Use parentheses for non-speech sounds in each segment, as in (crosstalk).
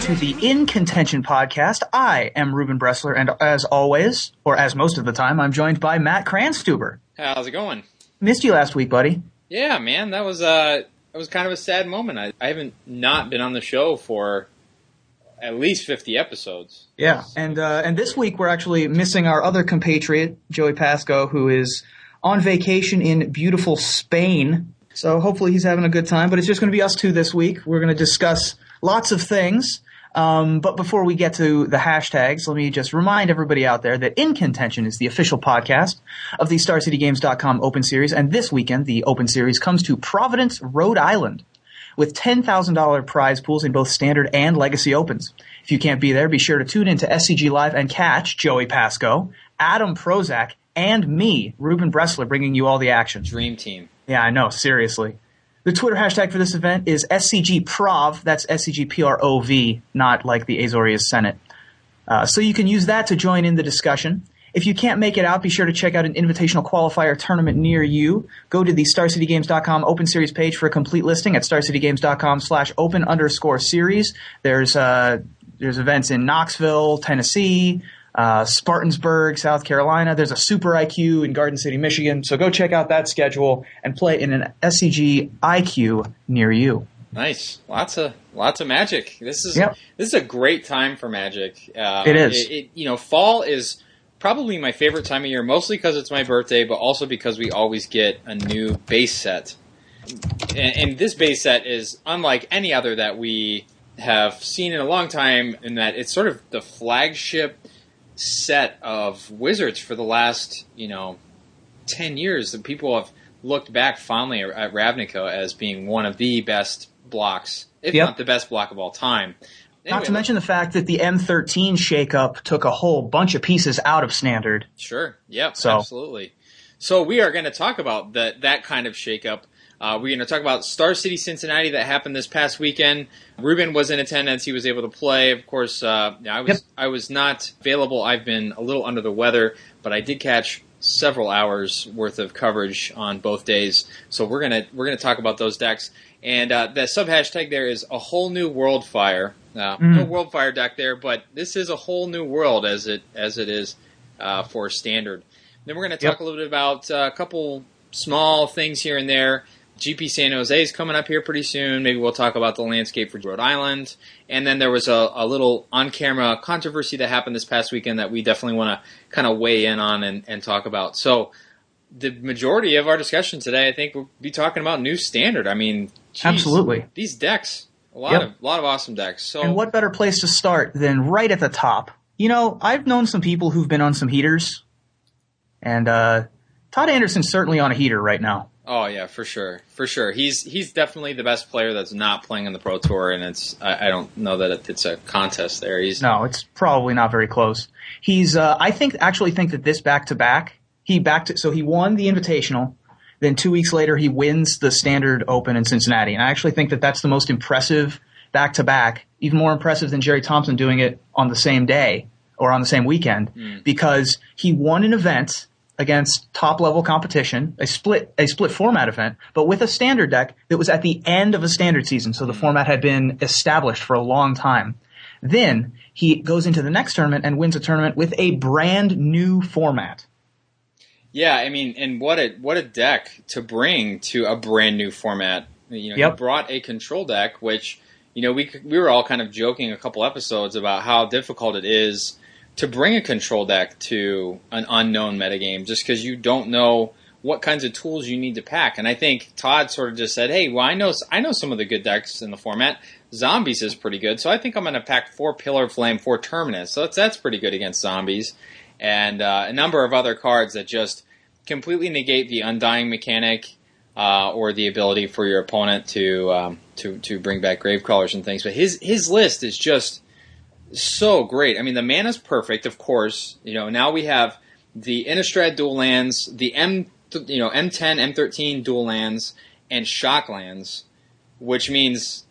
to the In Contention podcast. I am Reuben Bresler, and as always, or as most of the time, I'm joined by Matt Cranstuber. How's it going? Missed you last week, buddy. Yeah, man, that was uh, that was kind of a sad moment. I, I haven't not been on the show for at least fifty episodes. Yeah, and uh, and this week we're actually missing our other compatriot, Joey Pasco, who is on vacation in beautiful Spain. So hopefully he's having a good time. But it's just going to be us two this week. We're going to discuss lots of things. Um, but before we get to the hashtags, let me just remind everybody out there that In Contention is the official podcast of the StarCityGames.com Open Series. And this weekend, the Open Series comes to Providence, Rhode Island with $10,000 prize pools in both standard and legacy opens. If you can't be there, be sure to tune in to SCG Live and catch Joey Pasco, Adam Prosak, and me, Reuben Bresler, bringing you all the action. Dream team. Yeah, I know, seriously. The Twitter hashtag for this event is SCGProv. That's SCGPROV, not like the Azorius Senate. Uh, so you can use that to join in the discussion. If you can't make it out, be sure to check out an invitational qualifier tournament near you. Go to the StarCityGames.com Open Series page for a complete listing at StarCityGames.com slash open underscore series. There's, uh, there's events in Knoxville, Tennessee, uh, Spartansburg, South Carolina. There's a Super IQ in Garden City, Michigan. So go check out that schedule and play in an SCG IQ near you. Nice, lots of lots of magic. This is Yep. this is a great time for magic. Uh, It is. It, it- you know, fall is probably my favorite time of year, mostly because it's my birthday, but also because we always get a new base set. And, and this base set is unlike any other that we have seen in a long time. In that it's sort of the flagship set of Wizards for the last you know ten years. That people have looked back fondly at Ravnica as being one of the best blocks, if Yep. not the best block of all time. Not to mention the fact that the M13 shakeup took a whole bunch of pieces out of standard. Sure. Yep. So- Absolutely. So we are going to talk about that that kind of shakeup. Uh, we're going to talk about Star City Cincinnati that happened this past weekend. Ruben was in attendance; he was able to play. Of course, uh, I was Yep. I was not available. I've been a little under the weather, but I did catch several hours worth of coverage on both days. So we're gonna we're gonna talk about those decks. And uh, the sub hashtag there is a whole new world fire. Uh, No Mm. world fire deck there, but this is a whole new world as it as it is uh, for standard. Then we're going to Yep. talk a little bit about uh, a couple small things here and there. GP San Jose is coming up here pretty soon. Maybe we'll talk about the landscape for Rhode Island. And then there was a, a little on camera controversy that happened this past weekend that we definitely want to kind of weigh in on and, and talk about. So, the majority of our discussion today, I think, we'll be talking about new standard. I mean, geez, Absolutely. These decks, a lot Yep. of lot of awesome decks. So, And what better place to start than right at the top? You know, I've known some people who've been on some heaters, and uh, Todd Anderson's certainly on a heater right now. Oh yeah, for sure, for sure. He's he's definitely the best player that's not playing in the pro tour, and it's I, I don't know that it, it's a contest there. He's No, it's probably not very close. He's, uh, I think, actually think that this back to back, he backed so he won the Invitational. Then two weeks later, he wins the Standard Open in Cincinnati, and I actually think that that's the most impressive back to back, even more impressive than Jerry Thompson doing it on the same day or on the same weekend, because he won an event against top level competition, a split a split format event, but with a standard deck that was at the end of a standard season, so the mm-hmm. format had been established for a long time. Then he goes into the next tournament and wins a tournament with a brand new format. yeah. I mean, and what a what a deck to bring to a brand new format. You know, Yep. he brought a control deck, which you know we we were all kind of joking a couple episodes about how difficult it is to bring a control deck to an unknown metagame, just because you don't know what kinds of tools you need to pack. And I think Todd sort of just said, "Hey, well, I know I know some of the good decks in the format. Zombies is pretty good, so I think I'm going to pack four Pillar Flame, four Terminus. So that's that's pretty good against zombies, and uh, a number of other cards that just completely negate the Undying mechanic." Uh, or the ability for your opponent to um, to to bring back grave crawlers and things, but his his list is just so great. I mean, the mana's perfect, of course. You know, now we have the Innistrad dual lands, the M, you know, M10, M13 dual lands, and shock lands, which means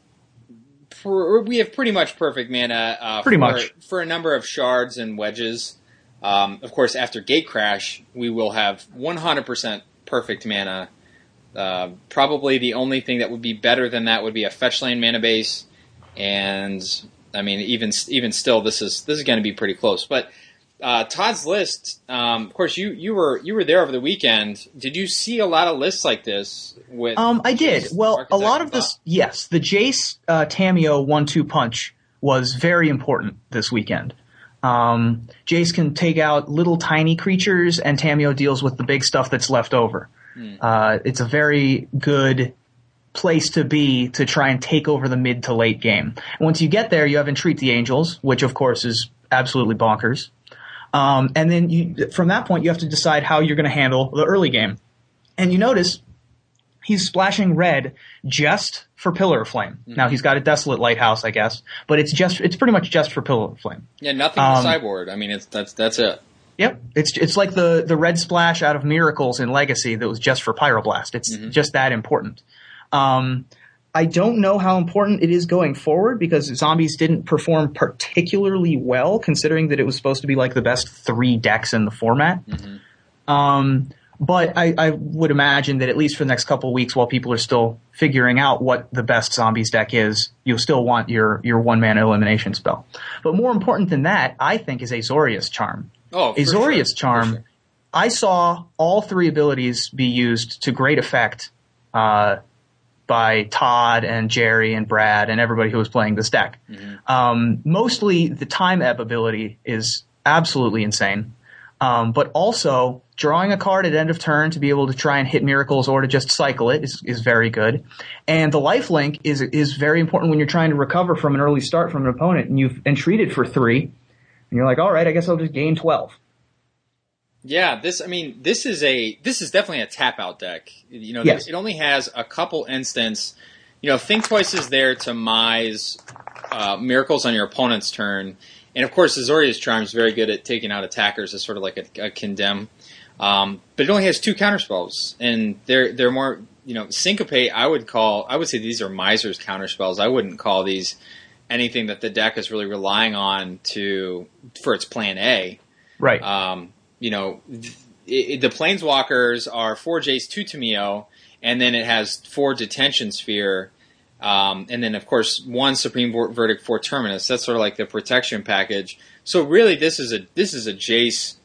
pr- we have pretty much perfect mana. Uh, Pretty for, much. for a number of shards and wedges. Um, of course, after Gate Crash, we will have 100% perfect mana. Uh, probably the only thing that would be better than that would be a fetch land mana base and I mean, even even still, this is this is going to be pretty close. But uh, Todd's list, um, of course, you you were you were there over the weekend. Did you see a lot of lists like this? With um, I did. Well, a lot of this, yes, the Jace uh, Tamiyo one-two punch was very important this weekend. Um, Jace can take out little tiny creatures, and Tamiyo deals with the big stuff that's left over. Uh, it's a very good place to be to try and take over the mid to late game. And once you get there, you have Entreat the Angels, which of course is absolutely bonkers. Um, and then you, from that point, you have to decide how you're going to handle the early game. And you notice he's splashing red just for Pillar of Flame. Now he's got a Desolate Lighthouse, I guess, but it's just it's pretty much just for Pillar of Flame. Yeah, nothing in Um, the sideboard. I mean, it's that's that's it. Yep, it's it's like the the red splash out of Miracles in Legacy that was just for Pyroblast. It's just that important. Um, I don't know how important it is going forward because zombies didn't perform particularly well, considering that it was supposed to be like the best three decks in the format. Um, but I, I would imagine that at least for the next couple of weeks, while people are still figuring out what the best zombies deck is, you'll still want your your one man elimination spell. But more important than that, I think, is Azorius Charm. Oh, Azorius sure, Charm, sure. I saw all three abilities be used to great effect uh, by Todd and Jerry and Brad and everybody who was playing this deck. Um, mostly the time ebb ability is absolutely insane. Um, but also drawing a card at end of turn to be able to try and hit miracles or to just cycle it is, is very good. And the life link is is very important when you're trying to recover from an early start from an opponent and you've entreated for three. And you're like, all right, I guess I'll just gain 12. Yeah, this I mean, this is a this is definitely a tap out deck. You know, Yes. it only has a couple instance. You know, think twice is there to mise uh, miracles on your opponent's turn, and of course, Azorius Charm is very good at taking out attackers as sort of like a, a condemn. Um, but it only has two counterspells, and they're they're more you know syncopate. I would call I would say these are miser's counterspells. I wouldn't call these anything that the deck is really relying on to for its plan A. Right. Um, you know, th- it, the planeswalkers are four Jace, two Tamiyo, and then it has four detention sphere, um, and then of course one Supreme Ver- Verdict, four Terminus. That's sort of like the protection package. So really, this is a this is a Jace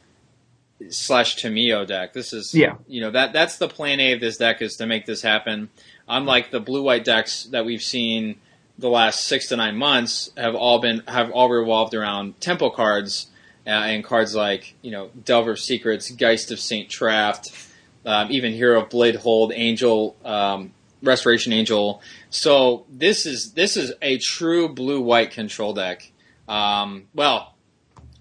slash Tamiyo deck. This is Yeah. you know that that's the plan A of this deck is to make this happen. Unlike the blue white decks that we've seen the last six to nine months have all been have all revolved around tempo cards uh, and cards like you know Delver of Secrets, Geist of Saint Traft, um, even Hero of Blade Hold, Angel, um, Restoration Angel. So this is this is a true blue white control deck. Um, well,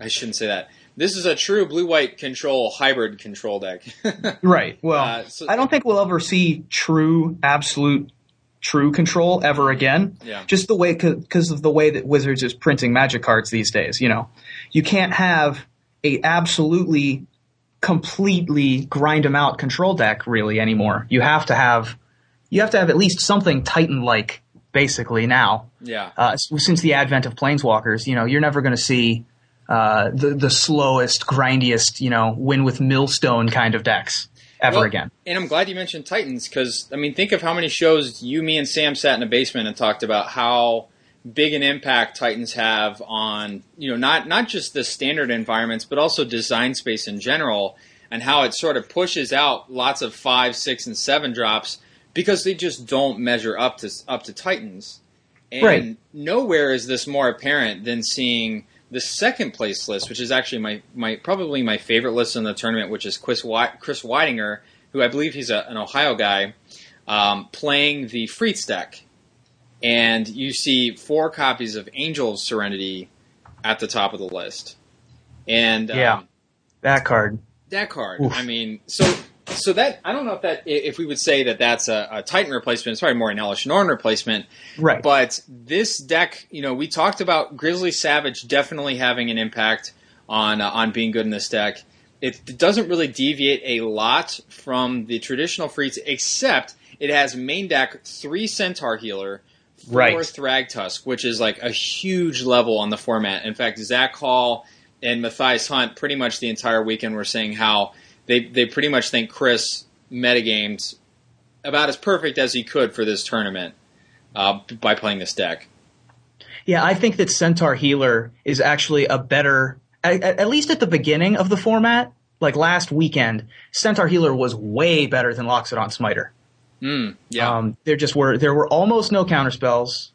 I shouldn't say that. This is a true blue white control hybrid control deck. (laughs) Right. Well, Uh, so- I don't think we'll ever see true, absolute, true control ever again. Yeah. Just the way, because of the way that Wizards is printing magic cards these days. You know, you can't have a absolutely, completely grind them out control deck really anymore. You have to have, you have to have at least something Titan like basically now. yeah. Uh, since the advent of planeswalkers, you know, you're never going to see uh, the the slowest, grindiest, you know, win with millstone kind of decks ever Well, again. And I'm glad you mentioned Titans because I mean, think of how many shows you, me, and Sam sat in a basement and talked about how big an impact Titans have on you know not not just the standard environments but also design space in general and how it sort of pushes out lots of five, six, and seven drops because they just don't measure up to up to Titans. And Right. nowhere is this more apparent than seeing the second place list, which is actually my, my probably my favorite list in the tournament, which is Chris, Chris Weidinger, who I believe he's a, an Ohio guy, um, playing the Frites deck. And you see four copies of Angel's Serenity at the top of the list. And um, Yeah. That card. that card. Oof. I mean, so so that I don't know if that if we would say that that's a, a Titan replacement. It's probably more an Elesh Norn replacement. Right. But this deck, you know, we talked about Grisly Salvage definitely having an impact on uh, on being good in this deck. It doesn't really deviate a lot from the traditional Frites, except it has main deck three Centaur Healer, Right. Thragtusk, which is like a huge level on the format. In fact, Zach Hall and Matthias Hunt pretty much the entire weekend were saying how they they pretty much think Chris metagamed about as perfect as he could for this tournament uh, by playing this deck. Yeah, I think that Centaur Healer is actually a better, at, at least at the beginning of the format, like last weekend, Centaur Healer was way better than Loxodon Smiter. Mm, yeah. Um, there just were there were almost no counterspells.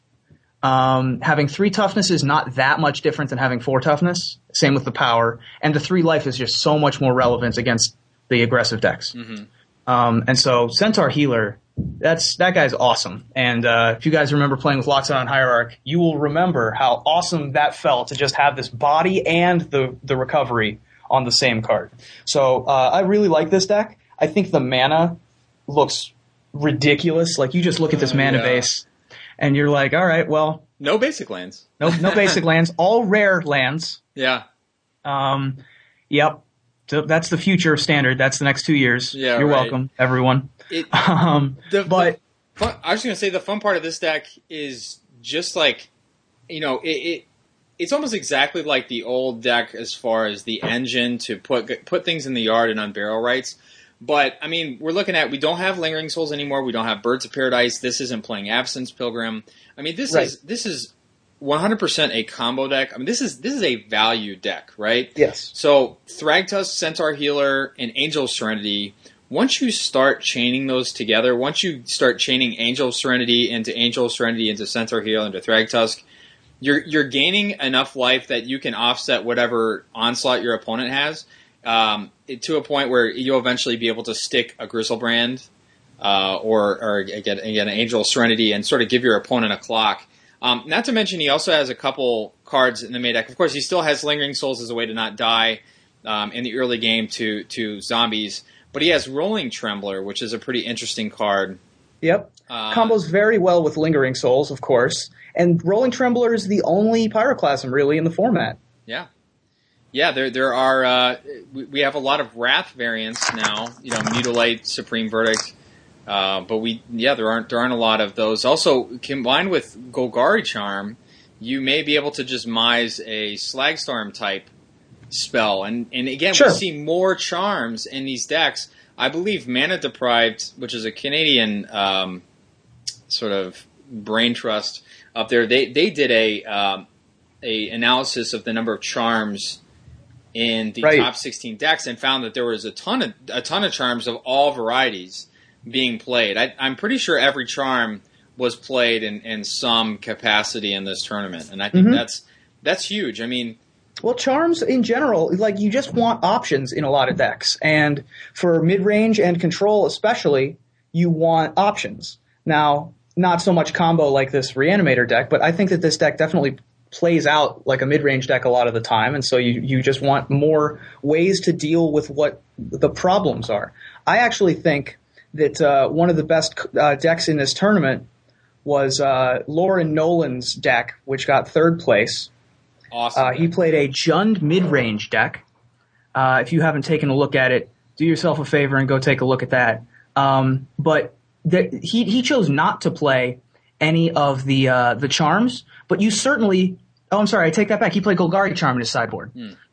Um, having three toughness is not that much different than having four toughness. Same with the power, and the three life is just so much more relevant against the aggressive decks. Mm-hmm. Um, and so Centaur Healer, that's that guy's awesome. And uh, if you guys remember playing with Loxodon Hierarch, you will remember how awesome that felt to just have this body and the the recovery on the same card. So uh, I really like this deck. I think the mana looks ridiculous. Like you just look at this Uh, mana yeah. base, and you're like, all right, well, no basic lands. no no basic (laughs) lands, all rare lands. Yeah. Um, yep. So that's the future of standard. That's the next two years. Yeah, You're right. welcome, everyone. It, (laughs) Um, the, but the fun, I was going to say the fun part of this deck is just like, you know, it, it it's almost exactly like the old deck as far as the engine to put put things in the yard and Unburial Rites. But I mean, we're looking at we don't have lingering souls anymore. We don't have birds of paradise. This isn't playing Avacyn's Pilgrim. I mean, this Right. is this is 100% a combo deck. I mean, this is this is a value deck, right? yes, So Thragtusk, Centaur Healer, and Angel Serenity. Once you start chaining those together, once you start chaining Angel Serenity into Angel Serenity into Centaur Healer into Thragtusk, you're you're gaining enough life that you can offset whatever onslaught your opponent has um, to a point where you'll eventually be able to stick a Griselbrand uh, or or again again an Angel Serenity and sort of give your opponent a clock. Um, not to mention, he also has a couple cards in the main deck. Of course, he still has Lingering Souls as a way to not die um, in the early game to to zombies. But he has Rolling Temblor, which is a pretty interesting card. yep. Uh, Combos very well with Lingering Souls, of course. And Rolling Temblor is the only Pyroclasm really in the format. Yeah, yeah. There there are uh, we, we have a lot of Wrath variants now. You know, Mutilate, Supreme Verdict. Uh, but we yeah there aren't there aren't a lot of those. Also combined with Golgari Charm, you may be able to just mise a Slagstorm type spell. And and again Sure. we see more charms in these decks. I believe Mana Deprived, which is a Canadian um, sort of brain trust up there, they they did a um, a analysis of the number of charms in the Right. top 16 decks and found that there was a ton of a ton of charms of all varieties being played. I, I'm pretty sure every charm was played in, in some capacity in this tournament, and I think Mhm. that's that's huge. I mean, Well, charms in general, like you just want options in a lot of decks, and for mid range and control especially, you want options. Now, not so much combo like this Reanimator deck, but I think that this deck definitely plays out like a mid range deck a lot of the time, and so you you just want more ways to deal with what the problems are. I actually think that uh, one of the best uh, decks in this tournament was uh, Lauren Nolan's deck, which got third place. awesome. Uh, he played a Jund mid-range deck. Uh, if you haven't taken a look at it, do yourself a favor and go take a look at that. Um, but he he chose not to play any of the uh, the charms, but you certainly. Oh, I'm sorry, I take that back. He played Golgari Charm in his sideboard.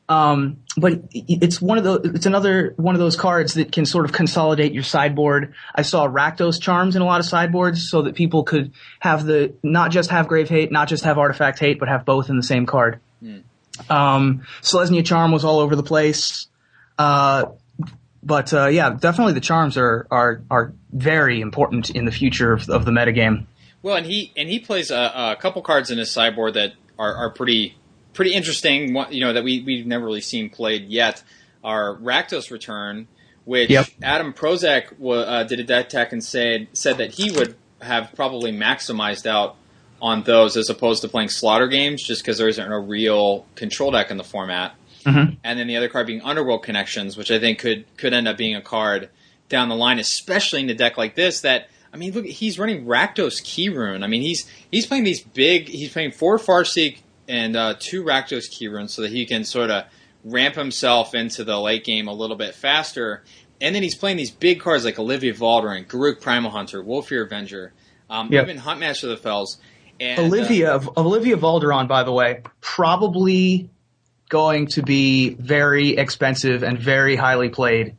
Um, but it's one of the it's another one of those cards that can sort of consolidate your sideboard. I saw Rakdos charms in a lot of sideboards so that people could have the not just have Grave Hate, not just have Artifact Hate, but have both in the same card. Um, Selesnya charm was all over the place. Uh, but uh, yeah, definitely the charms are are are very important in the future of, of the metagame. Well, and he and he plays a, a couple cards in his sideboard that are, are pretty pretty interesting. You know that we we've never really seen played yet. Are Rakdos Return, which Yep. Adam Prosak uh, did a deck tech and said said that he would have probably maximized out on those as opposed to playing slaughter games, just because there isn't a real control deck in the format. Mhm. And then the other card being Underworld Connections, which I think could could end up being a card down the line, especially in a deck like this. That I mean, look, he's running Rakdos Keyrune. I mean, he's he's playing these big. He's playing four Farseek and uh, two Rakdos Keyrunes so that he can sort of ramp himself into the late game a little bit faster. And then he's playing these big cards like Olivia Voldaren, Garruk Primal Hunter, Wolfir Avenger, um, Yep. even Huntmaster of the Fells. And, uh, Olivia Olivia Voldaren, by the way, probably going to be very expensive and very highly played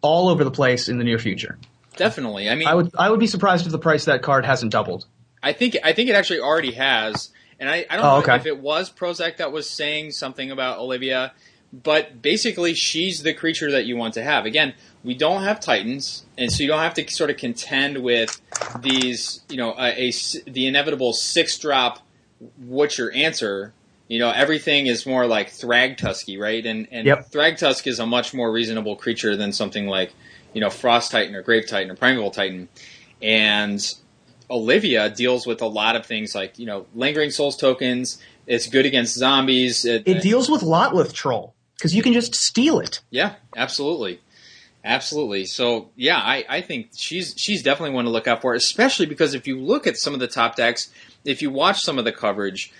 all over the place in the near future. Definitely. I mean, I would I would be surprised if the price of that card hasn't doubled. I think I think it actually already has, and I, I don't Oh, know okay. if it was Prosak that was saying something about Olivia, but basically she's the creature that you want to have. Again, we don't have Titans, and so you don't have to sort of contend with these, you know, a, a the inevitable six drop. What's your answer? You know, everything is more like Thragtusky, right? And and Yep. Thragtusk is a much more reasonable creature than something like, you know, Frost Titan or Grave Titan or Primeval Titan. And Olivia deals with a lot of things like, you know, lingering souls tokens. It's good against zombies. It, It deals with Lotleth Troll because you can just steal it. yeah, absolutely. Absolutely. So yeah, I, I think she's she's definitely one to look out for, especially because if you look at some of the top decks, if you watch some of the coverage,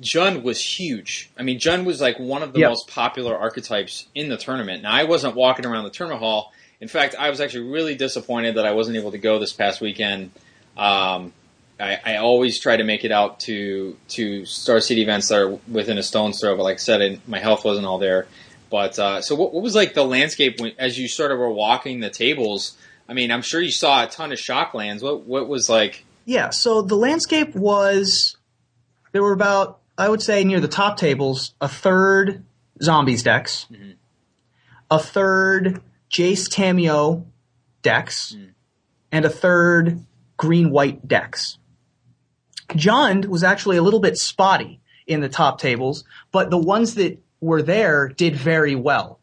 Jund was huge. I mean, Jund was like one of the Yep. most popular archetypes in the tournament. Now, I wasn't walking around the tournament hall. In fact, I was actually really disappointed that I wasn't able to go this past weekend. Um, I, I always try to make it out to to Star City events that are within a stone's throw, but like I said, my health wasn't all there. But uh, so, what, what was like the landscape when, as you sort of were walking the tables? I mean, I'm sure you saw a ton of shocklands. What what was like? Yeah, so the landscape was there were about I would say near the top tables a third zombies decks, a third Jace Tamiyo decks, and a third green white decks. Jund was actually a little bit spotty in the top tables, but the ones that were there did very well.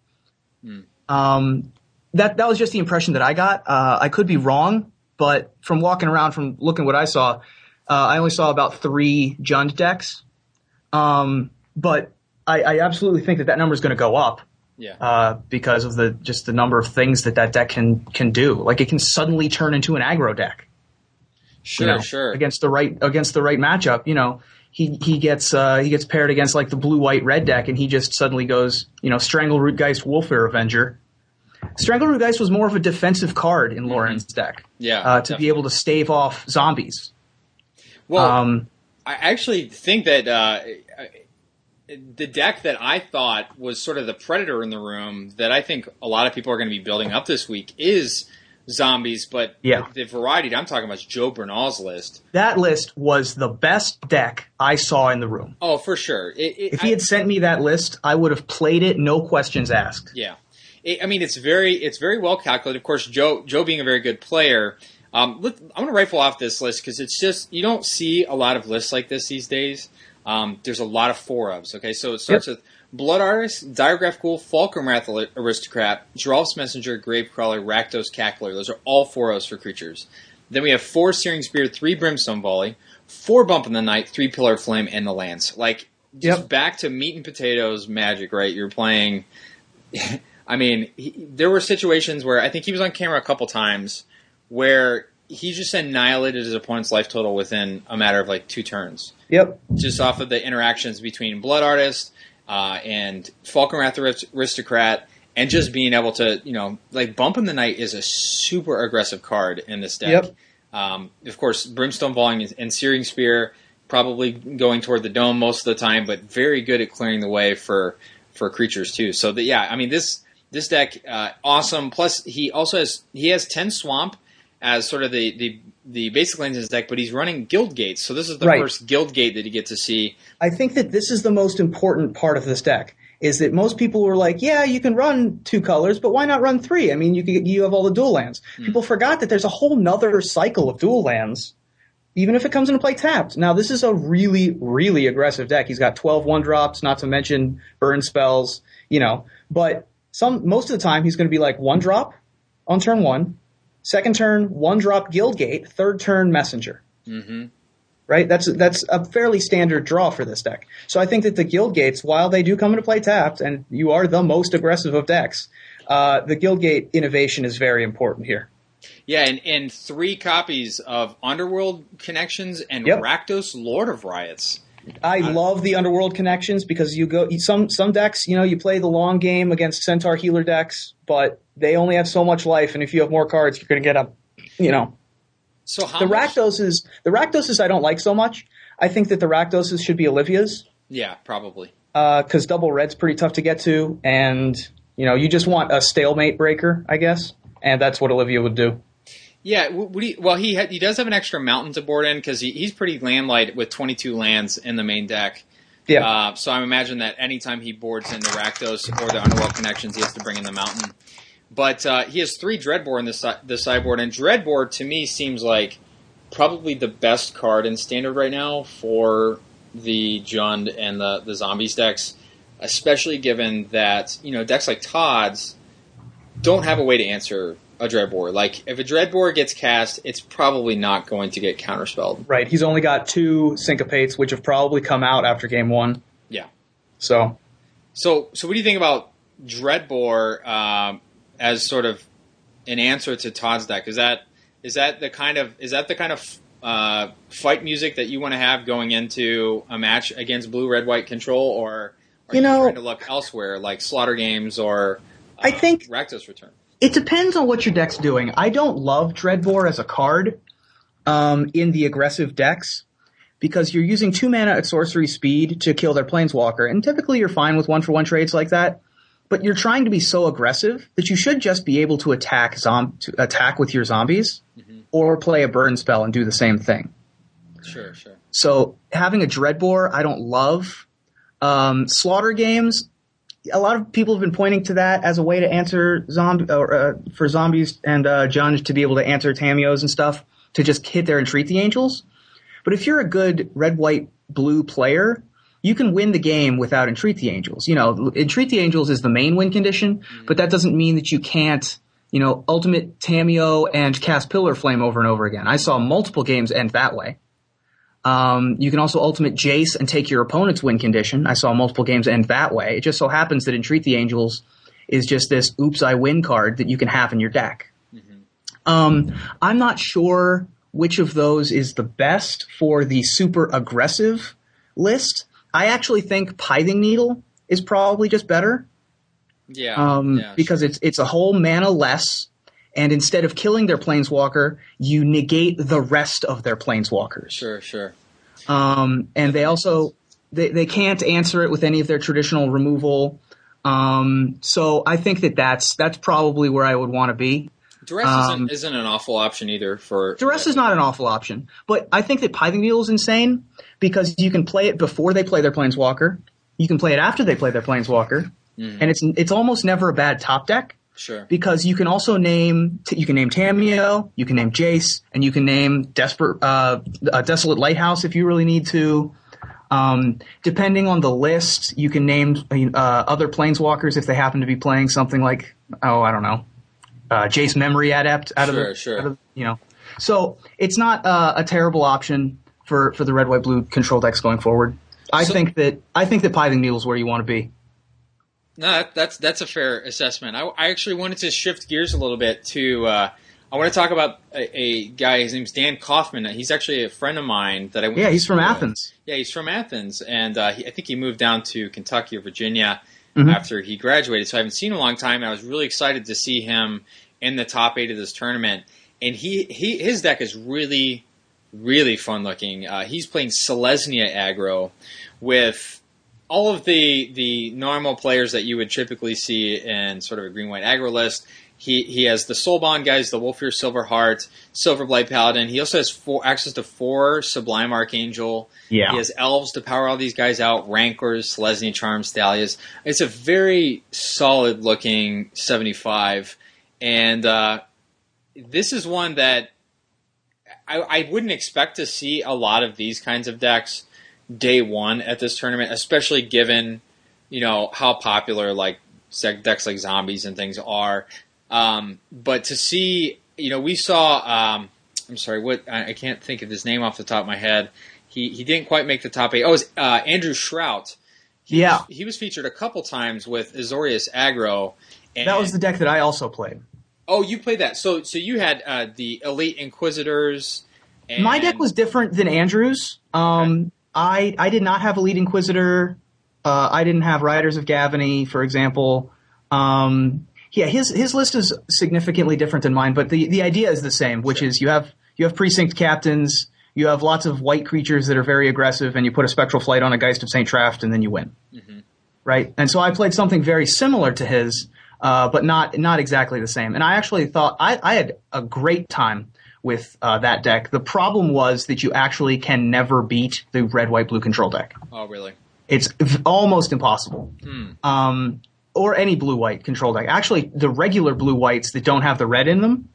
Um, that that was just the impression that I got. Uh, I could be wrong, but from walking around, from looking what I saw, uh, I only saw about three Jund decks. Um, but I, I absolutely think that that number is going to go up Yeah. uh, because of the just the number of things that that deck can can do. Like it can suddenly turn into an aggro deck. Sure, you know, sure. Against the right against the right matchup, you know, he he gets uh, he gets paired against like the blue white red deck, and he just suddenly goes, you know, Strangleroot Geist Wolfir Avenger. Strangleroot Geist was more of a defensive card in Lauren's deck yeah. uh, to definitely. be able to stave off zombies. Well, Um, I actually think that uh, the deck that I thought was sort of the predator in the room that I think a lot of people are going to be building up this week is zombies, but Yeah. the, variety that I'm talking about is Joe Bernal's list. that list was the best deck I saw in the room. Oh, for sure. It, it, If he I- had sent me that list, I would have played it, no questions asked. Yeah, it, I mean it's very it's very well calculated. Of course, Joe Joe being a very good player. Um, let, I'm going to rifle off this list because it's just you don't see a lot of lists like this these days. Um, there's a lot of four ofs. Okay, so it starts with Blood Artist, Diregraf Ghoul, Wrath Aristocrat, Geralf's Messenger, Grave Crawler, Rakdos, Cackler. Those are all four ofs for creatures. Then we have four Searing Spear, three Brimstone Volley, four Bump in the Night, three Pillar of Flame, and the Lance. Like just Yep. back to meat and potatoes magic, right? You're playing. (laughs) I mean, he, there were situations where I think he was on camera a couple times where he just annihilated his opponent's life total within a matter of like two turns, Yep. just off of the interactions between Blood Artist uh, and Falkenrath Aristocrat, and just being able to, you know, like Bump in the Night is a super aggressive card in this deck. Yep. Um, of course, Brimstone and- and Searing Spear probably going toward the dome most of the time, but very good at clearing the way for for creatures too. So that yeah, I mean this this deck uh, awesome. Plus he also has he has ten swamp as sort of the the the basic lands in his deck, but he's running guild gates. So this is the Right. first guild gate that you get to see. I think that this is the most important part of this deck. Is that most people were like, yeah, you can run two colors, but why not run three? I mean, you can, you have all the dual lands. Hmm. People forgot that there's a whole nother cycle of dual lands, even if it comes into play tapped. Now, this is a really, really aggressive deck. He's got 12 one drops, not to mention burn spells, you know. But some most of the time, he's going to be like one drop on turn one, second turn one drop Guildgate. third turn messenger hmm right? That's that's a fairly standard draw for this deck. So I think that the Guildgates, while they do come into play tapped, and you are the most aggressive of decks, uh, the Guildgate innovation is very important here. Yeah, and, and three copies of Underworld Connections and Yep. Rakdos Lord of Riots. I love the underworld connections because you go some some decks, you know, you play the long game against centaur healer decks, but they only have so much life, and if you have more cards, you're going to get a, You know, So how the much- Rakdoses, the Rakdoses, I don't like so much. I think that the Rakdoses should be Olivia's. Yeah, probably. because double red's pretty tough to get to, and you know you just want a stalemate breaker, I guess, and that's what Olivia would do. Yeah, he, well, he ha, he does have an extra mountain to board in because he, he's pretty land light with 22 lands in the main deck. Yeah. Uh, so I imagine that anytime he boards in the Rakdos or the Underworld connections, he has to bring in the mountain. But uh, he has three Dreadbore in the, si- the sideboard, and Dreadbore to me seems like probably the best card in Standard right now for the Jund and the, the Zombies decks, especially given that, you know, decks like Todd's don't have a way to answer a Dreadbore. Like, if a Dreadbore gets cast, it's probably not going to get counterspelled. Right. He's only got two syncopates, which have probably come out after game one. Yeah. So So, so what do you think about Dreadbore um, as sort of an answer to Todd's deck? Is that is that the kind of is that the kind of uh, fight music that you want to have going into a match against blue red white control, or are You you, know- trying to look elsewhere like Slaughter Games or uh, I think- Rakdos Return? it depends on what your deck's doing. I don't love Dreadbore as a card um, in the aggressive decks because you're using two mana at sorcery speed to kill their planeswalker, and typically you're fine with one for one trades like that. But you're trying to be so aggressive that you should just be able to attack zom- to attack with your zombies, or play a burn spell and do the same thing. Sure, sure. So having a Dreadbore, I don't love. Um, slaughter games, a lot of people have been pointing to that as a way to answer zombie or uh, for zombies and uh, Jund to be able to answer Tamiyos and stuff to just hit there and treat the angels. But if you're a good red, white, blue player, you can win the game without entreat the angels. You know, entreat the angels is the main win condition, but that doesn't mean that you can't, you know, ultimate Tamiyo and cast Pillar Flame over and over again. I saw multiple games end that way. Um, you can also ultimate Jace and take your opponent's win condition. I saw multiple games end that way. It just so happens that Entreat the Angels is just this oops I win card that you can have in your deck. Um, I'm not sure which of those is the best for the super aggressive list. I actually think Pithing Needle is probably just better Yeah, um, yeah, because sure. it's it's a whole mana less, and instead of killing their planeswalker, you negate the rest of their planeswalkers. sure, sure. Um, and they also they, they can't answer it with any of their traditional removal. Um, so I think that that's that's probably where I would want to be. Duress Um, isn't, isn't an awful option either for Duress is not an awful option, but I think that Pithing Needle is insane because you can play it before they play their planeswalker. You can play it after they play their planeswalker, and it's it's almost never a bad top deck Sure. because you can also name you can name Tamiyo, you can name Jace, and you can name Desperate uh, a Desolate Lighthouse if you really need to. Um, depending on the list, you can name uh, other planeswalkers if they happen to be playing something like oh I don't know, uh, Jace Memory Adept out of the, sure. out of- you know. So it's not uh, a terrible option for for the red white blue control decks going forward. I So- think that I think that Pithing Needle is where you want to be. No, that, that's that's a fair assessment. I, I actually wanted to shift gears a little bit to. Uh, I want to talk about a, a guy. His name's Dan Kaufman. He's actually a friend of mine that I went. Yeah, he's from with. Athens. Yeah, he's from Athens, and uh, he, I think he moved down to Kentucky or Virginia Mhm. after he graduated. So I haven't seen him in a long time, and I was really excited to see him in the top eight of this tournament. And he, he his deck is really, really fun looking. Uh, he's playing Selesnya aggro with all of the the normal players that you would typically see in sort of a green white aggro list. He he has the Soul Bond guys, the Wolfir Silverheart, Silverblade Paladin. He also has four access to four Sublime Archangel. Yeah. He has elves to power all these guys out, Rancors, Selesnya Charms, Thalias. It's a very solid looking 75. And uh, this is one that I, I wouldn't expect to see a lot of these kinds of decks day one at this tournament, especially given, you know, how popular like decks like zombies and things are. Um, but to see, you know, we saw, um, I'm sorry, what, I, I can't think of his name off the top of my head. He, he didn't quite make the top eight. Oh, it was uh, Andrew Shrout. He Yeah. was, he was featured a couple times with Azorius Aggro. And, That was the deck that I also played. Oh, you played that. So so you had uh, the Elite Inquisitors. And, My deck was different than Andrew's. Um, I I did not have Elite Inquisitor. Uh, I didn't have Riders of Gavony, for example. Um, yeah, his his list is significantly different than mine, but the, the idea is the same, which is you have you have precinct captains, you have lots of white creatures that are very aggressive, and you put a spectral flight on a Geist of Saint Traft, and then you win. Right? And so I played something very similar to his. Uh, but not not exactly the same. And I actually thought I, I had a great time with uh, that deck. The problem was that you actually can never beat the red white blue control deck. Oh, really? It's almost impossible. Hmm. Um, or any blue white control deck. Actually, the regular blue whites that don't have the red in them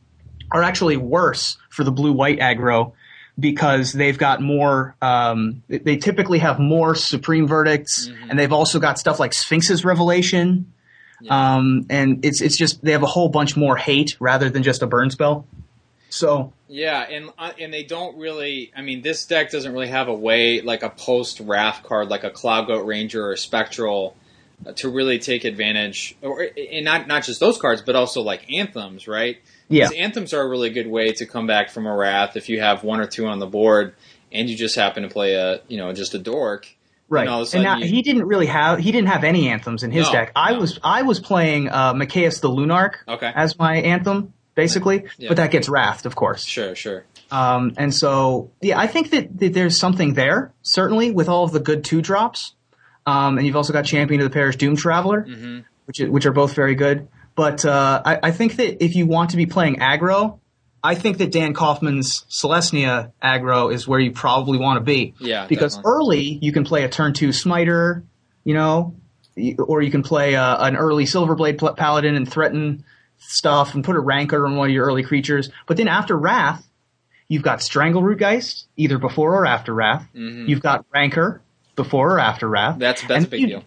are actually worse for the blue white aggro because they've got more. Um, they- they typically have more supreme verdicts, and they've also got stuff like Sphinx's Revelation. Um, and it's it's just they have a whole bunch more hate rather than just a burn spell. So Yeah, and uh, and they don't really. I mean, this deck doesn't really have a way like a post Wrath card, like a Cloud Goat Ranger or Spectral, uh, to really take advantage, or and not not just those cards, but also like anthems, right? yeah, anthems are a really good way to come back from a Wrath if you have one or two on the board, and you just happen to play a you know just a dork. Right. all of a And now you- he didn't really have he didn't have any anthems in his No, deck. I no. was I was playing uh, Mikaeus the Lunarch Okay. as my anthem basically, Yeah. but that gets wrathed, of course. Sure, sure. Um, and so, yeah, I think that, that there's something there, certainly, with all of the good two drops. Um, and you've also got Champion of the Parish Doomed Traveler, hmm which, which are both very good. But uh, I, I think that if you want to be playing aggro, I think that Dan Kaufman's Selesnya aggro is where you probably want to be. Yeah, Because definitely. early, you can play a turn two Smiter, you know, or you can play uh, an early Silverblade Paladin and threaten stuff and put a rancor on one of your early creatures. But then after Wrath, you've got Strangleroot Geist, either before or after Wrath. Mhm. You've got Rancor before or after Wrath. That's that's And a big you- deal.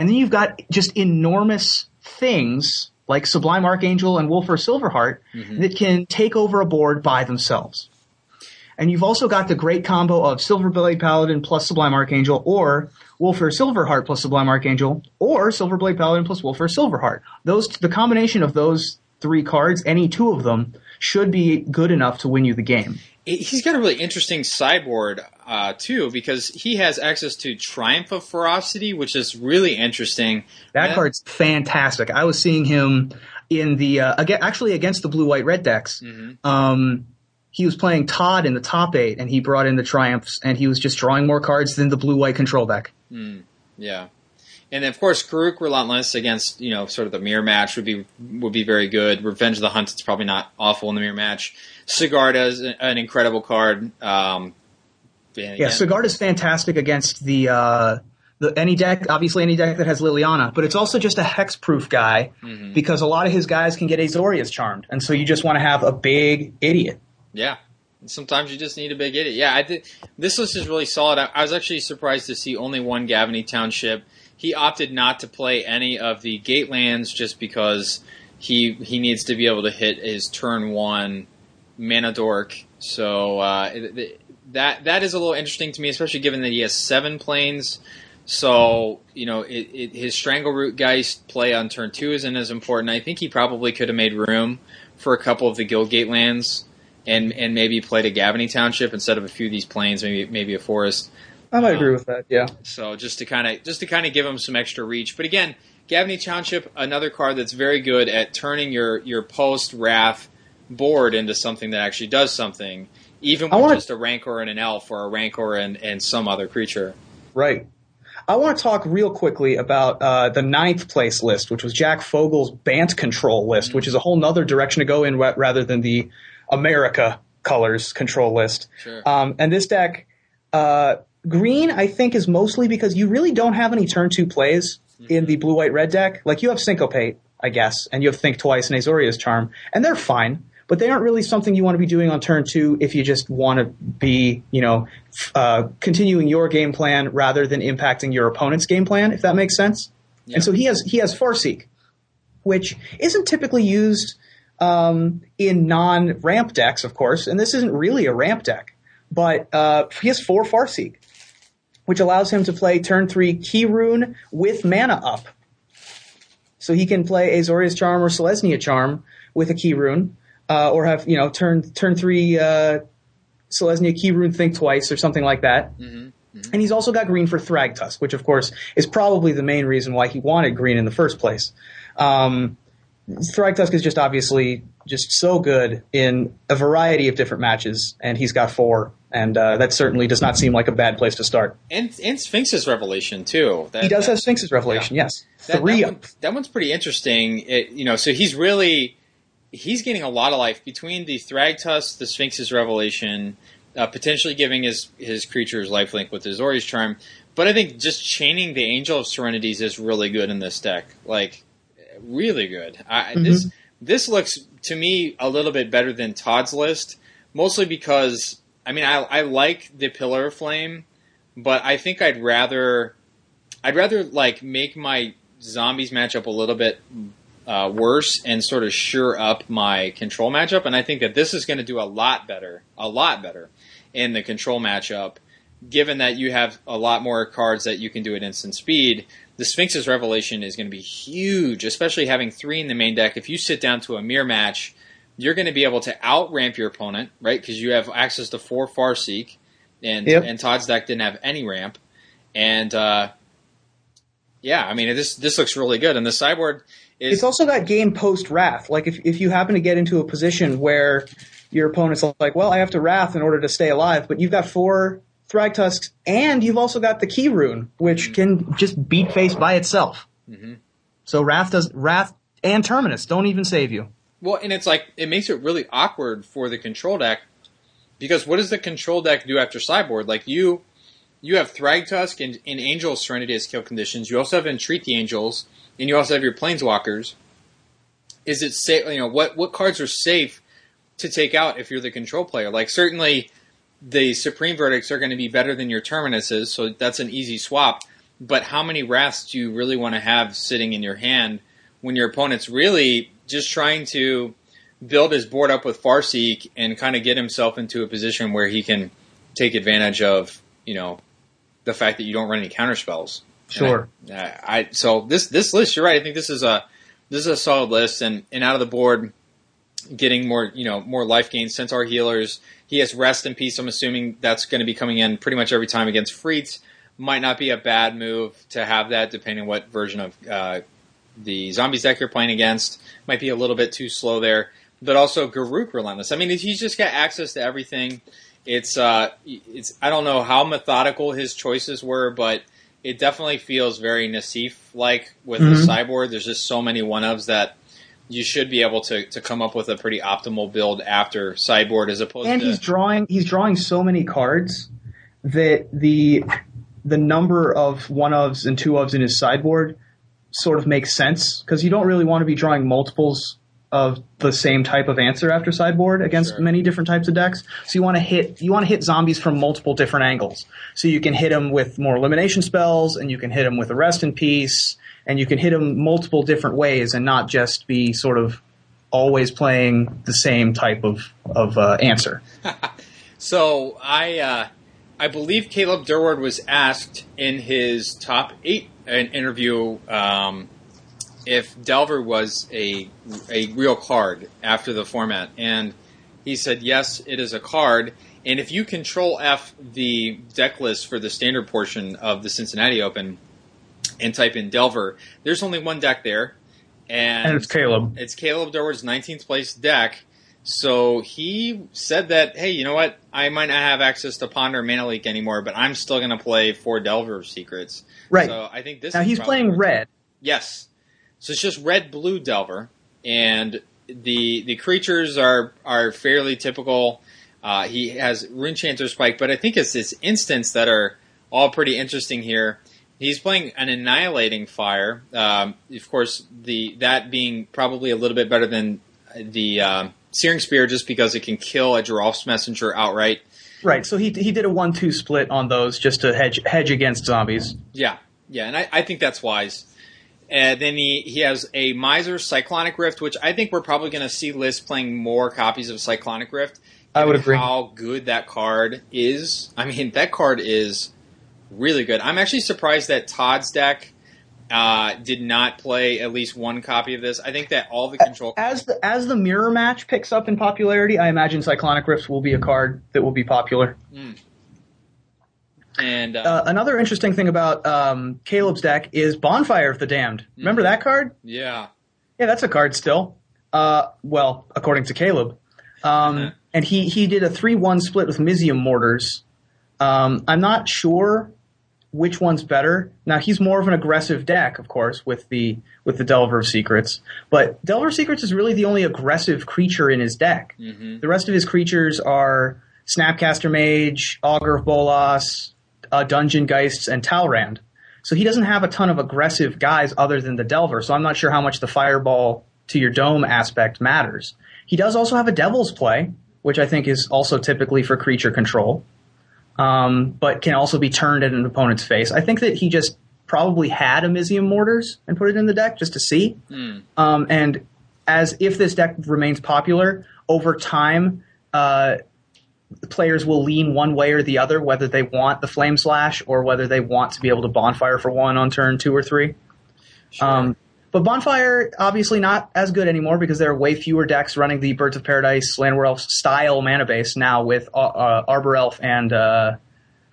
And then you've got just enormous things like Sublime Archangel and Wolfir Silverheart Mm-hmm. that can take over a board by themselves. And you've also got the great combo of Silverblade Paladin plus Sublime Archangel, or Wolfir Silverheart plus Sublime Archangel, or Silverblade Paladin plus Wolfir Silverheart. Those, the combination of those three cards, any two of them, should be good enough to win you the game. He's got a really interesting sideboard uh, too because he has access to Triumph of Ferocity, which is really interesting. That Yeah. card's fantastic. I was seeing him in the uh, again, actually against the blue white red decks. Mm-hmm. Um, he was playing Todd in the top eight, and he brought in the triumphs, and he was just drawing more cards than the blue white control deck. Yeah, and then of course Garruk Relentless against you know sort of the mirror match would be would be very good. Revenge of the Hunt it's probably not awful in the mirror match. Sigarda is an incredible card. Um, Yeah, again- Sigarda's fantastic against the uh, the any deck, obviously any deck that has Liliana, but it's also just a hex-proof guy Mm-hmm. because a lot of his guys can get Azorius charmed, and so you just want to have a big idiot. Yeah. Sometimes you just need a big idiot. Yeah, I did. This list is really solid. I, I was actually surprised to see only one Gavony Township. He opted not to play any of the gate lands just because he he needs to be able to hit his turn one mana dork. So uh, it- that that is a little interesting to me, especially given that he has seven planes. So you know, it, it, his Strangleroot Geist play on turn two isn't as important. I think he probably could have made room for a couple of the Guildgate lands and and maybe played a Gavony Township instead of a few of these plains, maybe maybe a forest. I might agree with that. Yeah. So just to kind of just to kind of give him some extra reach. But again, Gavony Township, another card that's very good at turning your your post wrath board into something that actually does something, even with wanna- just a rancor and an elf or a rancor and, and some other creature. Right. I want to talk real quickly about uh, the ninth place list, which was Jack Fogel's Bant control list, which is a whole nother direction to go in rather than the America colors control list. Sure. Um, and this deck, uh, green, I think, is mostly because you really don't have any turn two plays in the blue white red deck. Like you have Syncopate, I guess, and you have Think Twice and Azorius Charm, and they're fine. But they aren't really something you want to be doing on turn two if you just want to be, you know, uh, continuing your game plan rather than impacting your opponent's game plan, if that makes sense. Yeah. And so he has he has Farseek, which isn't typically used um, in non-ramp decks, of course, and this isn't really a ramp deck. But uh, he has four Farseek, which allows him to play turn three Key Rune with mana up. So he can play Azorius Charm or Selesnya Charm with a Key Rune, uh, or have you know turn turn three uh, Selesnya Key Rune Think Twice or something like that. Mhm. And he's also got green for Thragtusk, which of course is probably the main reason why he wanted green in the first place. Um, Thragtusk is just obviously just so good in a variety of different matches, and he's got four and uh, that certainly does not seem like a bad place to start. And and Sphinx's revelation too. That, he does that, have Sphinx's revelation, yeah. yes, that, three. That, one, that one's pretty interesting. It, you know, so he's really he's getting a lot of life between the Thragtusk, the Sphinx's revelation, uh, potentially giving his his creatures lifelink with his Azorius charm. But I think just chaining the Angel of Serenities is really good in this deck. Like, really good. I, Mhm. This this looks to me a little bit better than Todd's list, mostly because I mean I I like the Pillar of Flame, but I think I'd rather I'd rather like make my zombies matchup a little bit uh, worse and sort of sure up my control matchup. And I think that this is going to do a lot better, a lot better in the control matchup, given that you have a lot more cards that you can do at instant speed. The Sphinx's Revelation is going to be huge, especially having three in the main deck. If you sit down to a mirror match, you're going to be able to out ramp your opponent, right? Because you have access to four Farseek, and Yep. and Todd's deck didn't have any ramp, and uh, yeah, I mean this this looks really good. And the sideboard is It's also got game post wrath. Like if if you happen to get into a position where your opponent's like, well, I have to wrath in order to stay alive, but you've got four Thragtusks and you've also got the key rune, which can just beat face by itself. Mhm. So wrath does wrath and terminus don't even save you. Well, and it's like it makes it really awkward for the control deck because what does the control deck do after sideboard? Like you, you have Thragtusk and, and Angel Serenity as kill conditions. You also have Entreat the Angels, and you also have your Planeswalkers. Is it safe? You know what what cards are safe to take out if you're the control player? Like certainly the Supreme Verdicts are going to be better than your Terminuses, so that's an easy swap. But how many Wraths do you really want to have sitting in your hand when your opponent's really just trying to build his board up with Farseek and kind of get himself into a position where he can take advantage of, you know, the fact that you don't run any counter spells. Sure. I, I so this this list, you're right. I think this is a this is a solid list, and and out of the board, getting more you know more life gains. Centaur healers. He has Rest in Peace. I'm assuming that's going to be coming in pretty much every time against Frites. Might not be a bad move to have that, depending on what version of uh, the zombies deck you're playing against. Might be a little bit too slow there, but also Garruk Relentless. I mean, he's just got access to everything. It's uh, it's I don't know how methodical his choices were, but it definitely feels very Nassif like with the Mhm. sideboard. There's just so many one ofs that you should be able to, to come up with a pretty optimal build after sideboard as opposed to. And to he's drawing he's drawing so many cards that the the number of one ofs and two ofs in his sideboard sort of makes sense because you don't really want to be drawing multiples of the same type of answer after sideboard against Sure. many different types of decks. So you want to hit you want to hit zombies from multiple different angles. So you can hit them with more elimination spells, and you can hit them with a rest in peace, and you can hit them multiple different ways, and not just be sort of always playing the same type of of uh, answer. (laughs) So I uh, I believe Caleb Durward was asked in his top eight an interview um, if Delver was a a real card after the format, and he said yes, it is a card. And if you control F the deck list for the standard portion of the Cincinnati Open and type in Delver, there's only one deck there, and, And it's Caleb. it's Caleb Durward's 19th place deck. So he said that, hey, you know what? I might not have access to Ponder Mana Leak anymore, but I'm still going to play four Delver Secrets. Right. So I think this now he's playing red. Yes. So it's just red blue Delver, and the the creatures are are fairly typical. Uh, he has Runechanter's Pike, but I think it's his instants that are all pretty interesting here. He's playing an Annihilating Fire. Um, of course, the that being probably a little bit better than the um, Searing Spear, just because it can kill a Geralf's Messenger outright. Right. So he he did a one two split on those just to hedge hedge against zombies. Yeah, yeah, and I, I think that's wise. And then he, he has a Miser Cyclonic Rift, which I think we're probably going to see lists playing more copies of Cyclonic Rift. I would agree. How good that card is. I mean, that card is really good. I'm actually surprised that Todd's deck uh, did not play at least one copy of this. I think that all the control. As the as the mirror match picks up in popularity, I imagine Cyclonic Rifts will be a card that will be popular. and uh, Uh, another interesting thing about um, Caleb's deck is Bonfire of the Damned. Remember that card? yeah, Yeah, that's a card still. Uh, well, according to Caleb. Um, and he, he did a 3-1 split with Mizzium Mortars. Um, I'm not sure which one's better. Now he's more of an aggressive deck, of course, with the with the Delver of Secrets. But Delver of Secrets is really the only aggressive creature in his deck. Mm-hmm. The rest of his creatures are Snapcaster Mage, Augur of Bolas, uh, Dungeon Geists, and Talrand. So he doesn't have a ton of aggressive guys other than the Delver. So I'm not sure how much the Fireball to your dome aspect matters. He does also have a Devil's Play, which I think is also typically for creature control um, but can also be turned at an opponent's face. I think that he just probably had a Mizzium Mortars and put it in the deck just to see. Mm. Um, and as if this deck remains popular over time, uh, players will lean one way or the other, whether they want the Flame Slash or whether they want to be able to bonfire for one on turn two or three. Sure. Um, but Bonfire, obviously not as good anymore because there are way fewer decks running the Birds of Paradise, Llanowar Elf style mana base now with uh, uh, Arbor Elf and uh,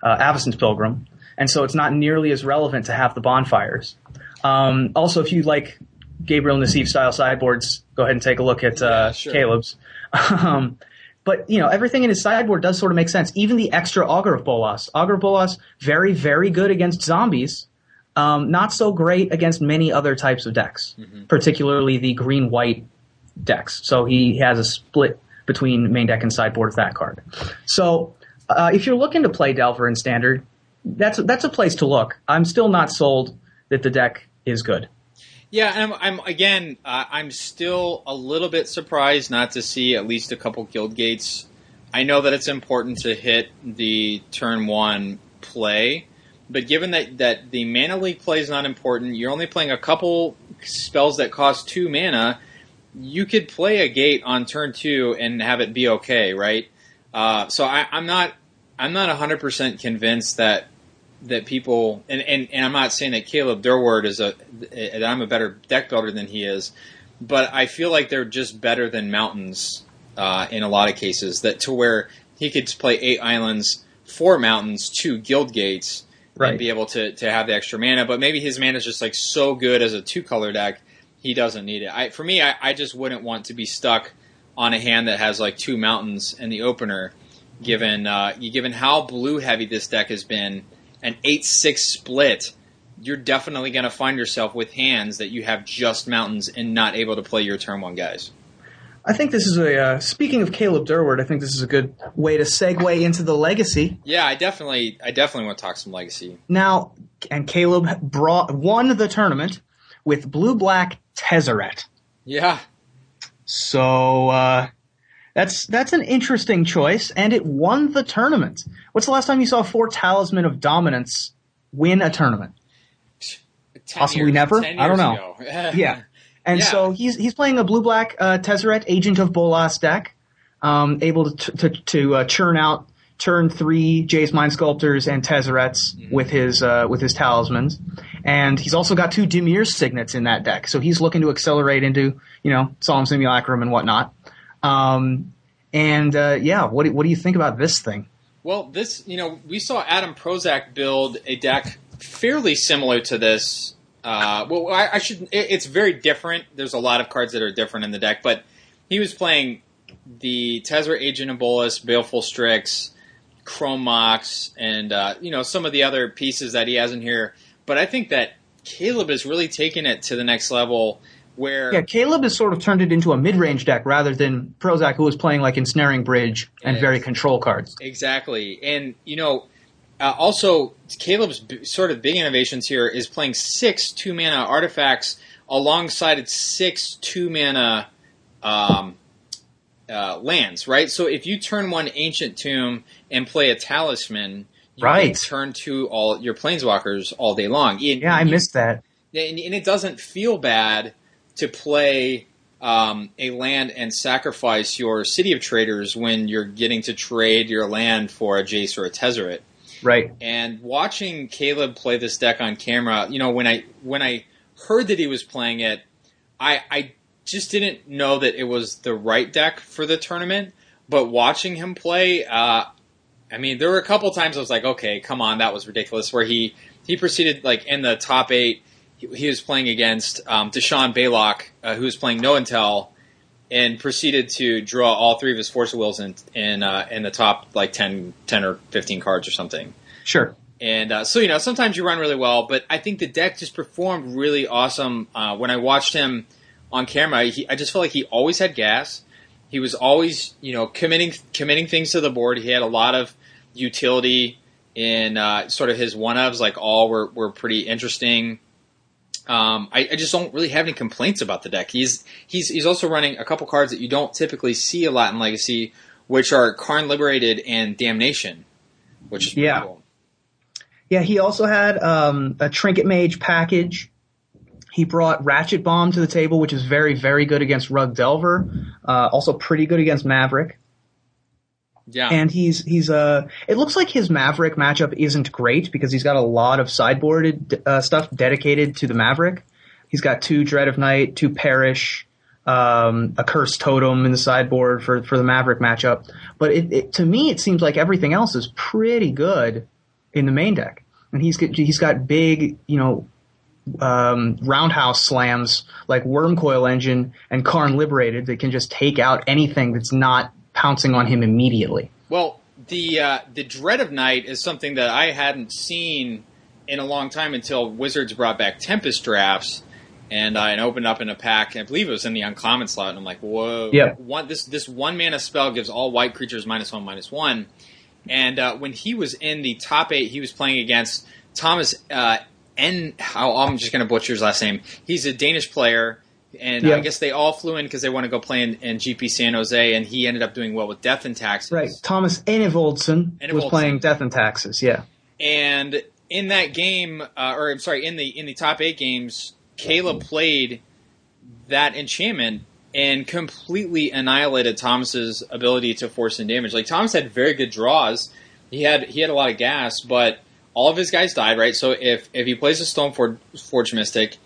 uh, Avacyn's Pilgrim. And so it's not nearly as relevant to have the bonfires. Um, also, if you like Gabriel Nassif style sideboards, go ahead and take a look at uh, Yeah, sure. Caleb's. (laughs) um, but you know everything in his sideboard does sort of make sense. Even the extra Augur of Bolas, Augur of Bolas, very very good against zombies. Um, not so great against many other types of decks, particularly the green white decks. So he has a split between main deck and sideboard with that card. So uh, if you're looking to play Delver in standard, that's that's a place to look. I'm still not sold that the deck is good. Yeah, and I'm, I'm again. Uh, I'm still a little bit surprised not to see at least a couple guild gates. I know that it's important to hit the turn one play, but given that that the mana leak play is not important, you're only playing a couple spells that cost two mana. You could play a gate on turn two and have it be okay, right? Uh, so I, I'm not. I'm not 100 percent convinced that that people and, and, and I'm not saying that Caleb Durward is a that I'm a better deck builder than he is, but I feel like they're just better than mountains uh, in a lot of cases. That to where he could play eight islands, four mountains, two guild gates, Right. and be able to to have the extra mana. But maybe his mana is just like so good as a two color deck, he doesn't need it. I for me, I, I just wouldn't want to be stuck on a hand that has like two mountains in the opener. Given uh, given how blue heavy this deck has been, an eight six split, you're definitely going to find yourself with hands that you have just mountains and not able to play your turn one guys. I think this is a uh, speaking of Caleb Durward. I think this is a good way to segue into the legacy. Yeah, I definitely I definitely want to talk some legacy. Now, and Caleb brought won the tournament with blue black Tezzeret. Yeah, So uh, that's that's an interesting choice, and it won the tournament. What's the last time you saw four Talisman of Dominance win a tournament? 10 Possibly years- never? 10 I don't know. (laughs) Yeah. And Yeah. so he's he's playing a blue black uh, Tezzeret Agent of Bolas deck, um, able to to, to uh, churn out turn three Jace Mind Sculptors and Tezzerets with his uh, with his talismans, and he's also got two Dimir signets in that deck. So he's looking to accelerate into you know Solemn Simulacrum and whatnot. Um, and uh, yeah, what do, what do you think about this thing? Well, this, you know, we saw Adam Prosak build a deck fairly similar to this. Uh, well, I, I should. It, it's very different. There's a lot of cards that are different in the deck, but he was playing the Tezzeret Agent of Bolas, Baleful Strix, Chrome Mox, and uh, you know some of the other pieces that he has in here. But I think that Caleb is really taking it to the next level. Where Yeah, Caleb has sort of turned it into a mid range deck rather than Prosak, who was playing like Ensnaring Bridge and very control cards. Exactly, and you know, uh, also Caleb's b- sort of big innovations here is playing six two mana artifacts alongside six two mana um, uh, lands. Right, so if you turn one Ancient Tomb and play a Talisman, you Right. can turn two all your Planeswalkers all day long. And- Yeah, I missed that. and, and it doesn't feel bad to play um, a land and sacrifice your City of Traitors when you're getting to trade your land for a Jace or a Tezzeret. Right. And watching Caleb play this deck on camera, you know, when I when I heard that he was playing it, I I just didn't know that it was the right deck for the tournament. But watching him play, uh, I mean, there were a couple times I was like, okay, come on, that was ridiculous. Where he he proceeded like in the top eight, he, he was playing against um, Deshaun Baylock, uh, who was playing No Intel, and proceeded to draw all three of his force wheels in in uh, in the top like 10, 10 or fifteen cards or something. Sure. And uh, so you know, sometimes you run really well, but I think the deck just performed really awesome uh, when I watched him on camera. He, I just felt like he always had gas. He was always you know committing committing things to the board. He had a lot of utility in uh, sort of his one ofs. Like all were were pretty interesting. Um, I, I, just don't really have any complaints about the deck. He's he's he's also running a couple cards that you don't typically see a lot in Legacy, which are Karn Liberated and Damnation, which is yeah. Cool. Yeah, he also had um, a Trinket Mage package. He brought Ratchet Bomb to the table, which is very, very good against Rug Delver. Uh, also pretty good against Maverick. Yeah. And he's he's uh it looks like his Maverick matchup isn't great because he's got a lot of sideboarded uh, stuff dedicated to the Maverick. He's got two Dread of Night, two Perish, um, a Cursed Totem in the sideboard for for the Maverick matchup. But it, it, to me, it seems like everything else is pretty good in the main deck, and he's got, he's got big you know um, roundhouse slams like Wurmcoil Engine and Karn Liberated that can just take out anything that's not pouncing on him immediately. Well, the uh, the Dread of Night is something that I hadn't seen in a long time until Wizards brought back Tempest drafts, and I uh, opened up in a pack. I believe it was in the uncommon slot, and I'm like, whoa! Yeah. One this this one mana spell gives all white creatures minus one minus one, and uh, when he was in the top eight, he was playing against Thomas uh, N. Oh, I'm just going to butcher his last name. He's a Danish player and I guess they all flew in because they want to go play in, in, GP San Jose, and he ended up doing well with Death and Taxes. Right, Thomas Enevoldsen was playing Death and Taxes, yeah. And in that game, uh, or I'm sorry, in the in the top eight games, Caleb played that enchantment and completely annihilated Thomas's ability to force in damage. Like Thomas had very good draws, he had he had a lot of gas, but all of his guys died. Right, so if if he plays a Stoneforge Mystic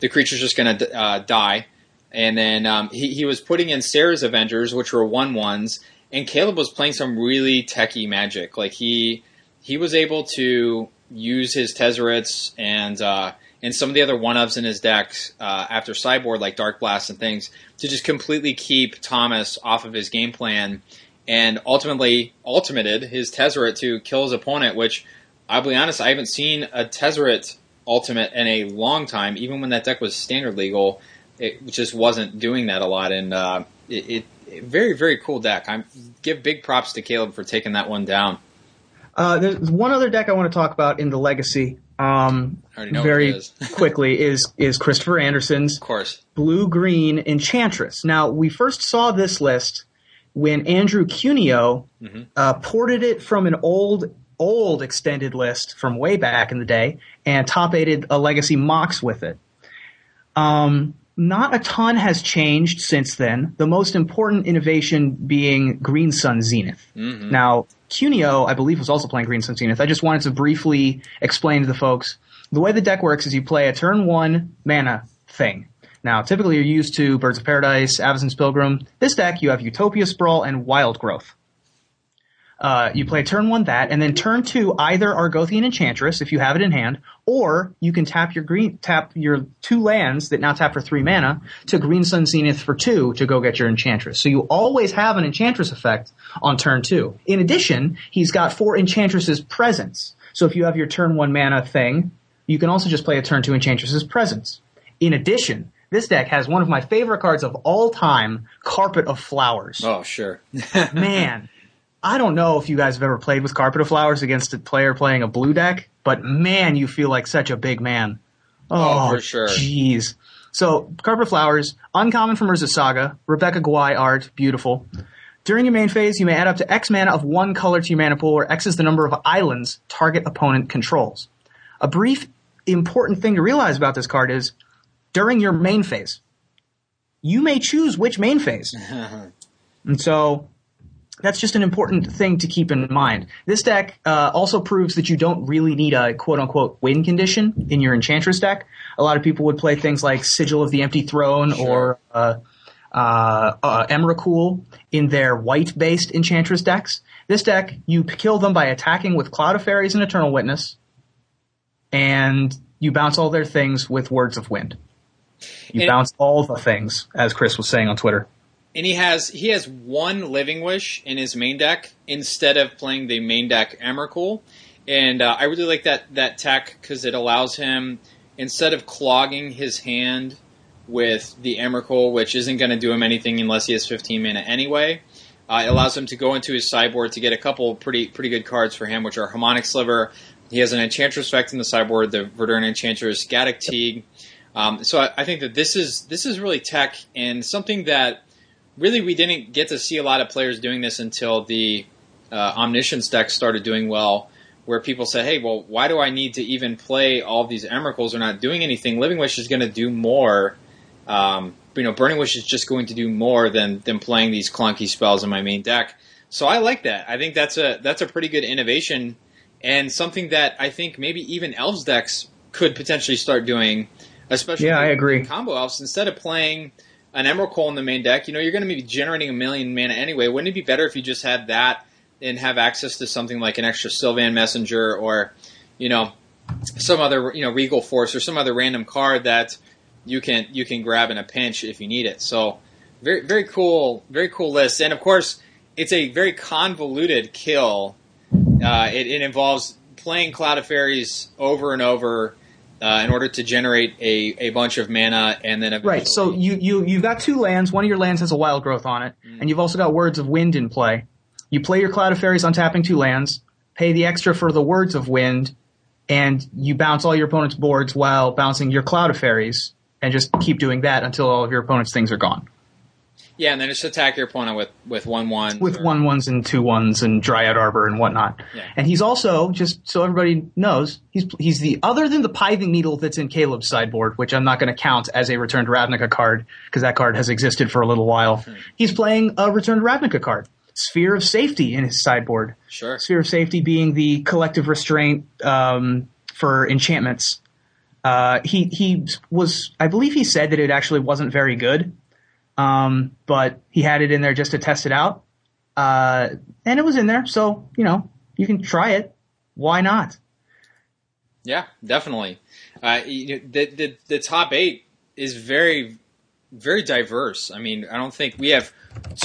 the creature's just going to uh, die. And then um, he, he was putting in Serra's Avengers, which were one ones, and Caleb was playing some really techie magic. Like he he was able to use his Tezzerets and uh, and some of the other one ofs in his deck uh, after Cyborg, like Dark Blast and things to just completely keep Thomas off of his game plan, and ultimately ultimated his Tezzeret to kill his opponent. Which I'll be honest, I haven't seen a Tezzeret Ultimate in a long time. Even when that deck was standard legal, it just wasn't doing that a lot. And uh, it, it, very very cool deck. I give big props to Caleb for taking that one down. Uh, there's one other deck I want to talk about in the Legacy. Um, very is. (laughs) quickly is is Christopher Anderson's of course blue green Enchantress. Now we first saw this list when Andrew Cuneo mm-hmm. uh, ported it from an old old extended list from way back in the day and top aided a legacy Mox with it. Um, not a ton has changed since then. The most important innovation being Green Sun Zenith. Mm-hmm. Now, Cuneo, I believe, was also playing Green Sun Zenith. I just wanted to briefly explain to the folks the way the deck works is you play a turn one mana thing. Now, typically you're used to Birds of Paradise, Avacyn's Pilgrim. This deck, you have Utopia Sprawl and Wild Growth. Uh, you play turn one that, and then turn two either Argothian Enchantress if you have it in hand, or you can tap your green tap your two lands that now tap for three mana to Green Sun Zenith for two to go get your Enchantress. So you always have an Enchantress effect on turn two. In addition, he's got four Enchantresses presence. So if you have your turn one mana thing, you can also just play a turn two Enchantress's presence. In addition, this deck has one of my favorite cards of all time, Carpet of Flowers. Oh, sure. (laughs) Man, I don't know if you guys have ever played with Carpet of Flowers against a player playing a blue deck, but man, you feel like such a big man. Oh, oh for sure. Jeez. So, Carpet of Flowers, uncommon from Urza Saga, Rebecca Guay art, beautiful. During your main phase, you may add up to X mana of one color to your mana pool, where X is the number of islands target opponent controls. A brief, important thing to realize about this card is, during your main phase, you may choose which main phase. (laughs) and so, that's just an important thing to keep in mind. This deck uh, also proves that you don't really need a quote unquote win condition in your Enchantress deck. A lot of people would play things like Sigil of the Empty Throne sure. or uh, uh, uh, Emrakul in their white based Enchantress decks. This deck, you kill them by attacking with Cloud of Faeries and Eternal Witness, and you bounce all their things with Words of Wind. You and bounce all the things, as Chris was saying on Twitter. And he has he has one Living Wish in his main deck instead of playing the main deck Emrakul, and uh, I really like that that tech because it allows him instead of clogging his hand with the Emrakul, which isn't going to do him anything unless he has 15 mana anyway. Uh, it allows him to go into his sideboard to get a couple pretty pretty good cards for him, which are Harmonic Sliver. He has an Enchantress effect in the sideboard, the Verduran Enchantress, Gaddock Teeg. Um, so I, I, think that this is this is really tech and something that really we didn't get to see a lot of players doing this until the uh, Omniscience deck started doing well where people said, "Hey, well, why do I need to even play all these Emrakuls? They're not doing anything. Living Wish is going to do more. Um, you know, Burning Wish is just going to do more than than playing these clunky spells in my main deck. So I like that. I think that's a that's a pretty good innovation and something that I think maybe even Elves decks could potentially start doing, especially yeah, I agree. combo Elves instead of playing an Emrakul in the main deck. You know, you're going to be generating a million mana anyway. Wouldn't it be better if you just had that? and have access to something like an extra Sylvan Messenger or, you know, some other you know Regal Force or some other random card that you can you can grab in a pinch if you need it. So very very cool very cool list, and of course it's a very convoluted kill. Uh, it, it, involves playing Cloud of Faeries over and over. Uh, in order to generate a, a bunch of mana and then a right. So you you you've got two lands. One of your lands has a wild growth on it, mm. and you've also got Words of Wind in play. You play your Cloud of Faeries on tapping two lands, pay the extra for the Words of Wind, and you bounce all your opponent's boards while bouncing your Cloud of Faeries, and just keep doing that until all of your opponent's things are gone. Yeah, and then just attack your opponent with with one one with or... one ones and two ones and Dryad Arbor and whatnot. Yeah. And he's also just so everybody knows he's he's the other than the Pithing Needle that's in Caleb's sideboard, which I'm not going to count as a Return to Ravnica card because that card has existed for a little while. Hmm. He's playing a Return to Ravnica card. Sphere of Safety in his sideboard. Sure. Sphere of Safety being the collective restraint um, for enchantments. Uh, he he was, I believe, he said that it actually wasn't very good, um, but he had it in there just to test it out, uh, and it was in there. So you know, you can try it. Why not? Yeah, definitely. Uh, the, the the top eight is very very diverse. I mean, I don't think we have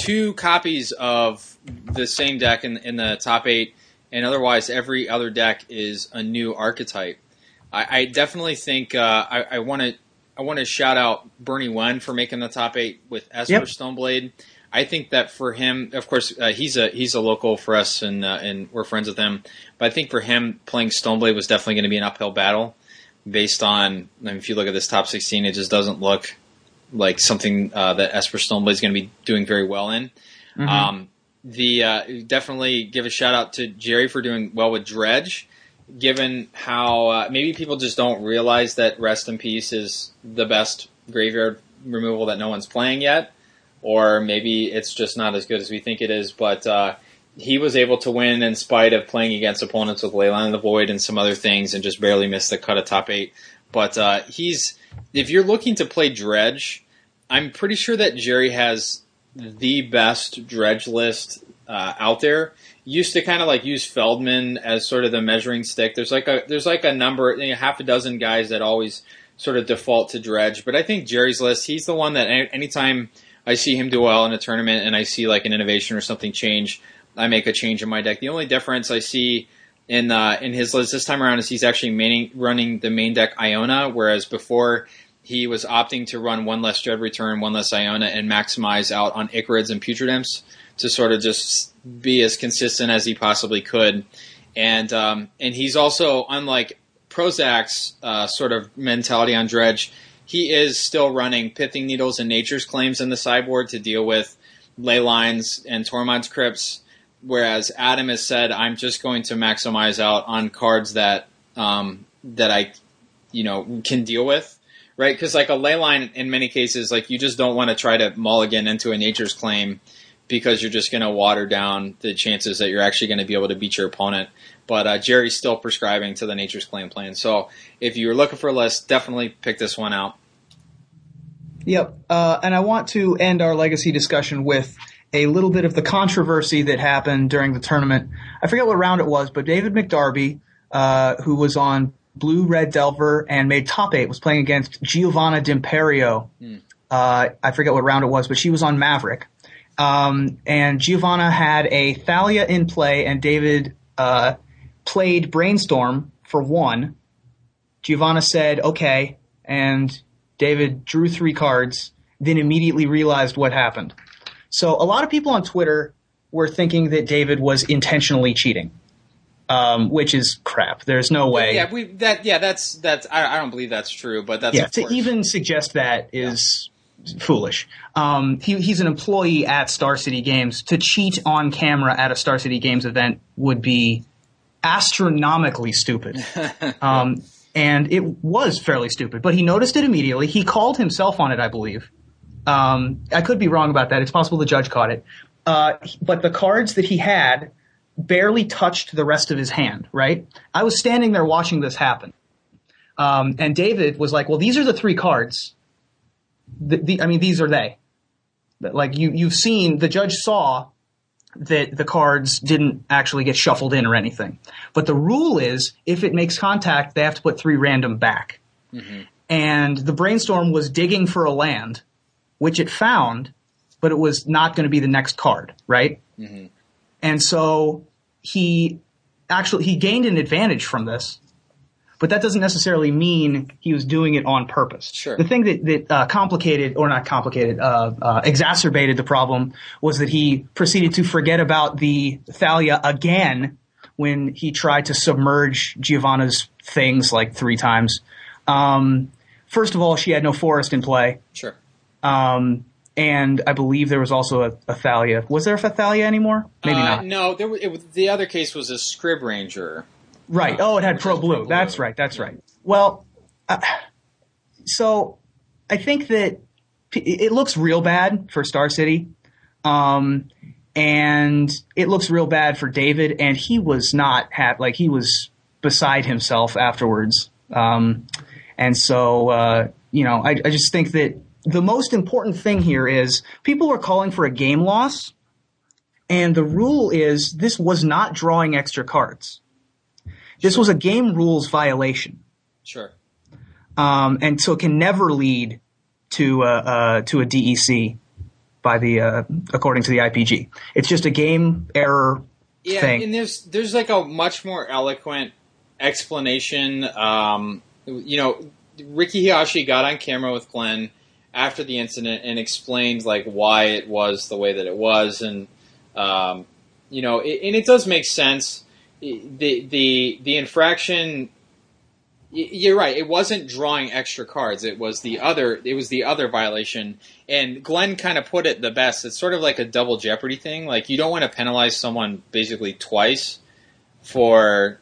two copies of the same deck in, in the top eight, and otherwise every other deck is a new archetype. I, I definitely think uh, I want to I want to shout out Bernie Wen for making the top eight with Esper yep. Stoneblade. I think that for him, of course, uh, he's a he's a local for us, and uh, and we're friends with him. But I think for him, playing Stoneblade was definitely going to be an uphill battle, based on I mean, if you look at this top sixteen, it just doesn't look like something uh, that Esper Stoneblade is going to be doing very well in. Mm-hmm. Um, the uh, definitely give a shout out to Jerry for doing well with Dredge, given how uh, maybe people just don't realize that Rest in Peace is the best graveyard removal that no one's playing yet, or maybe it's just not as good as we think it is. But uh, he was able to win in spite of playing against opponents with Leyline of the Void and some other things, and just barely missed the cut of top eight. But uh, he's if you're looking to play Dredge, I'm pretty sure that Jerry has the best Dredge list uh, out there. Used to kind of like use Feldman as sort of the measuring stick. There's like a there's like a number, you know, half a dozen guys that always sort of default to Dredge. But I think Jerry's list, he's the one that anytime I see him do well in a tournament and I see like an innovation or something change, I make a change in my deck. The only difference I see in uh, in his list this time around is he's actually main, running the main deck Iona, whereas before he was opting to run one less Dread Return, one less Iona, and maximize out on Ichorids and Putrid Imps to sort of just be as consistent as he possibly could. And um, and he's also unlike Prosak's uh, sort of mentality on Dredge. He is still running Pithing Needles and Nature's Claims in the sideboard to deal with ley lines and Tormod's Crypts, whereas Adam has said, "I'm just going to maximize out on cards that um, that I, you know, can deal with." right? Because like a ley line, in many cases, like you just don't want to try to mulligan into a nature's claim because you're just going to water down the chances that you're actually going to be able to beat your opponent. But uh, Jerry's still prescribing to the nature's claim plan. So if you're looking for a list, definitely pick this one out. Yep. Uh, and I want to end our legacy discussion with a little bit of the controversy that happened during the tournament. I forget what round it was, but David McDarby, uh, who was on Blue Red Delver and made top eight. Was playing against Giovanna D'Imperio. Mm. Uh, I forget what round it was, but she was on Maverick. Um, and Giovanna had a Thalia in play, and David uh, played Brainstorm for one. Giovanna said, okay, and David drew three cards, then immediately realized what happened. So a lot of people on Twitter were thinking that David was intentionally cheating, um, which is crap. There's no way. Yeah, we that yeah that's that's I, I don't believe that's true, but that's yeah. To even suggest that is foolish. Um, he, he's an employee at Star City Games. To cheat on camera at a Star City Games event would be astronomically stupid. (laughs) Um, and it was fairly stupid, but he noticed it immediately. He called himself on it, I believe. Um, I could be wrong about that. It's possible the judge caught it. Uh, but the cards that he had barely touched the rest of his hand, right? I was standing there watching this happen. Um, and David was like, well, these are the three cards. The, the, I mean, these are they. Like you, you've seen, the judge saw that the cards didn't actually get shuffled in or anything. But the rule is if it makes contact, they have to put three random back. Mm-hmm. And the brainstorm was digging for a land, which it found, but it was not going to be the next card, right? Mm-hmm. And so he actually he gained an advantage from this, but that doesn't necessarily mean he was doing it on purpose. Sure. The thing that that uh, complicated or not complicated, uh, uh, exacerbated the problem was that he proceeded to forget about the Thalia again when he tried to submerge Giovanna's things like three times. Um, first of all, she had no forest in play. sure. Um, and I believe there was also a, a Thalia. Was there a Thalia anymore? Maybe Uh, not. No, there was, it, was- the other case was a Scryb Ranger. Right. Oh, it had Pro Blue. That's right. That's right. Well, uh, so I think that it looks real bad for Star City. Um, and it looks real bad for David, and he was not ha- like he was beside himself afterwards. Um, and so, uh, you know, I, I just think that the most important thing here is people are calling for a game loss, and the rule is this was not drawing extra cards. This was a game rules violation, Sure. um, and so it can never lead to uh, uh, to a DEC by the uh, according to the IPG. It's just a game error Yeah, thing. and there's there's like a much more eloquent explanation. Um, you know, Riki Hayashi got on camera with Glenn after the incident and explained like why it was the way that it was, and um, you know, it, and it does make sense. The the the infraction. You're right. It wasn't drawing extra cards. It was the other. It was the other violation. And Glenn kind of put it the best. It's sort of like a double jeopardy thing. Like you don't want to penalize someone basically twice for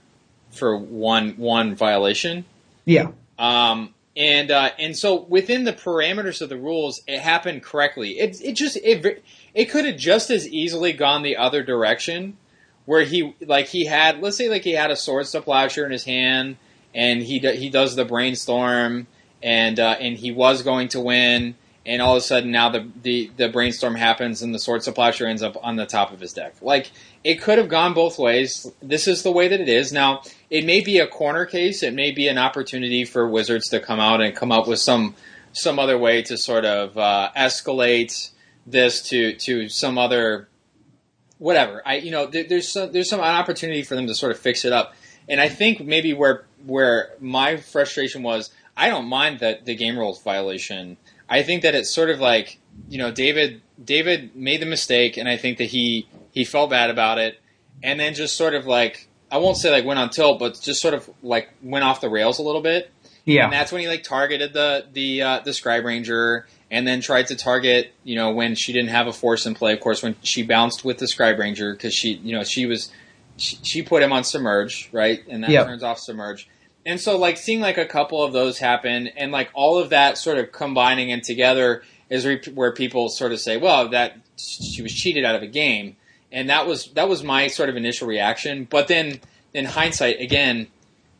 for one one violation. yeah, Um, and uh, and so within the parameters of the rules, it happened correctly. It it just it it could have just as easily gone the other direction, where he like he had let's say like he had a swords to plowshare in his hand, and he he does the brainstorm, and uh, and he was going to win, and all of a sudden now the the, the brainstorm happens, and the swords to plowshare ends up on the top of his deck. Like it could have gone both ways. This is the way that it is now it may be a corner case. It may be an opportunity for Wizards to come out and come up with some some other way to sort of uh, escalate this to to some other whatever. I you know there, there's some, there's some an opportunity for them to sort of fix it up. And I think maybe where where my frustration was, I don't mind that the game rules violation. I think that it's sort of like you know David David made the mistake, and I think that he he felt bad about it, and then just sort of like I won't say like went on tilt, but just sort of like went off the rails a little bit. yeah, And that's when he like targeted the the uh, the Scryb Ranger, and then tried to target you know when she didn't have a force in play. Of course, when she bounced with the Scryb Ranger because she you know she was she, she put him on submerge right, and that Yep. turns off submerge. And so like seeing like a couple of those happen, and like all of that sort of combining and together is re- where people sort of say, well, that she was cheated out of a game, and that was that was my sort of initial reaction. But then in hindsight, again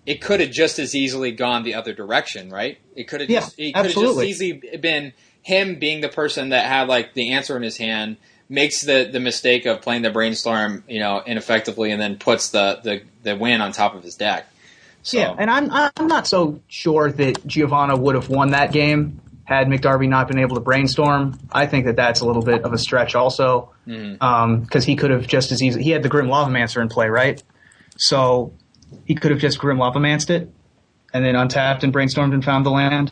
it could have just as easily gone the other direction, right? It could have Yeah, just it could have just easily been him being the person that had like the answer in his hand, makes the the mistake of playing the brainstorm, you know, ineffectively, and then puts the the, the win on top of his deck. So, yeah. And I'm I'm not so sure that Giovanna would have won that game had McDarby not been able to brainstorm. I think that that's a little bit of a stretch also, because um, he could have just as easily He had the Grim Lavamancer in play, right? So he could have just Grim Lavamanced it, and then untapped and brainstormed and found the land.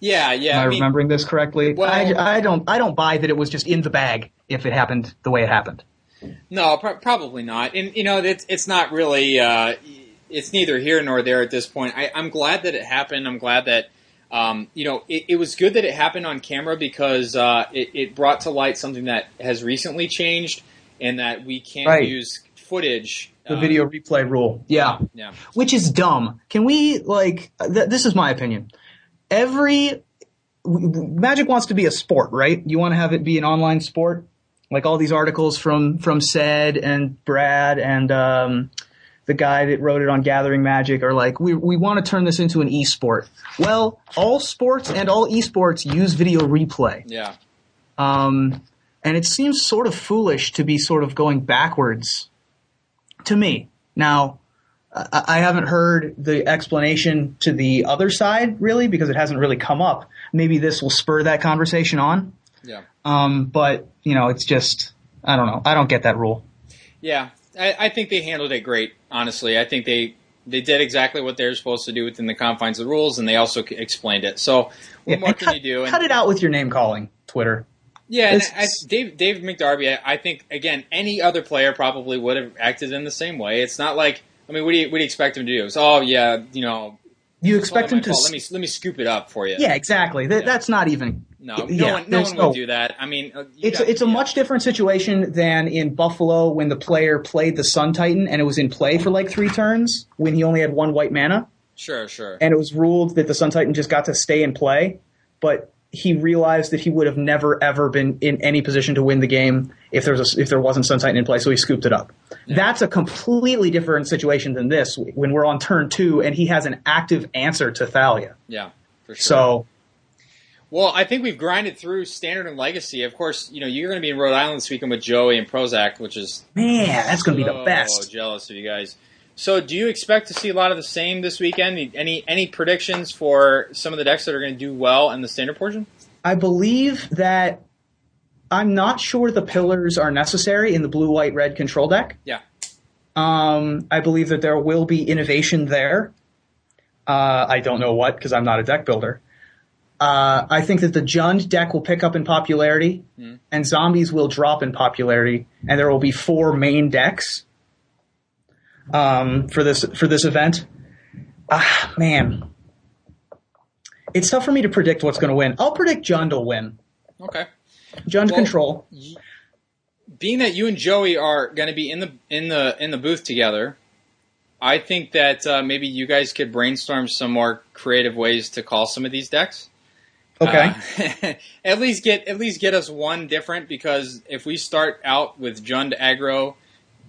Yeah, yeah. Am I, I mean, remembering this correctly? Well- I, I don't. I don't buy that it was just in the bag if it happened the way it happened. No, pr- probably not. And you know, it's it's not really. Uh, it's neither here nor there at this point. I, I'm glad that it happened. I'm glad that. Um, you know, it, it was good that it happened on camera because uh, it, it brought to light something that has recently changed, and that we can't Right. use footage. The uh, video replay rule. Yeah. Yeah. which is dumb. Can we like? Th- this is my opinion. Every Magic wants to be a sport, right? You want to have it be an online sport, like all these articles from from Said and Brad and um, the guy that wrote it on Gathering Magic are like, we we want to turn this into an e-sport. Well, all sports and all esports use video replay. Yeah. Um, and it seems sort of foolish to be sort of going backwards to me. Now, I, I haven't heard the explanation to the other side really because it hasn't really come up. Maybe this will spur that conversation on. Yeah. Um, but you know, it's just I don't know. I don't get that rule. Yeah, I, I think they handled it great. Honestly, I think they they did exactly what they're supposed to do within the confines of the rules, and they also c- explained it. So, what Yeah, more and can cut, you do? And- cut it out with your name calling, Twitter. Yeah, I, Dave Dave McDarby. I, I think again, any other player probably would have acted in the same way. It's not like I mean, what do you what do you expect him to do? It's oh yeah, you know, You expect him to? s- Let me let me scoop it up for you. yeah, exactly. That, Yeah. That's not even. No, no yeah, one, no one no- do that. I mean, uh, It's got- it's a yeah. much different situation than in Buffalo when the player played the Sun Titan and it was in play for like three turns when he only had one white mana sure, sure. and it was ruled that the Sun Titan just got to stay in play, but he realized that he would have never ever been in any position to win the game if there was a, if there wasn't Sun Titan in play, so he scooped it up. That's a completely different situation than this when we're on turn two and he has an active answer to Thalia. yeah, for sure. So Well, I think we've grinded through standard and legacy. Of course, you know you're going to be in Rhode Island this weekend with Joey and Prosak, which is man, that's going to be the so best. jealous of you guys. So, do you expect to see a lot of the same this weekend? Any any predictions for some of the decks that are going to do well in the standard portion? I believe that I'm not sure the pillars are necessary in the blue, white, red control deck. Yeah. Um, I believe that there will be innovation there. Uh, I don't know what because I'm not a deck builder. Uh, I think that the Jund deck will pick up in popularity, and zombies will drop in popularity, and there will be four main decks um, for this for this event. Ah, man, it's tough for me to predict what's going to win. I'll predict Jund will win. Okay. Jund Well- control. Being that you and Joey are going to be in the in the in the booth together, I think that uh, maybe you guys could brainstorm some more creative ways to call some of these decks. Okay. Uh, (laughs) at least get at least get us one different because if we start out with Jund aggro,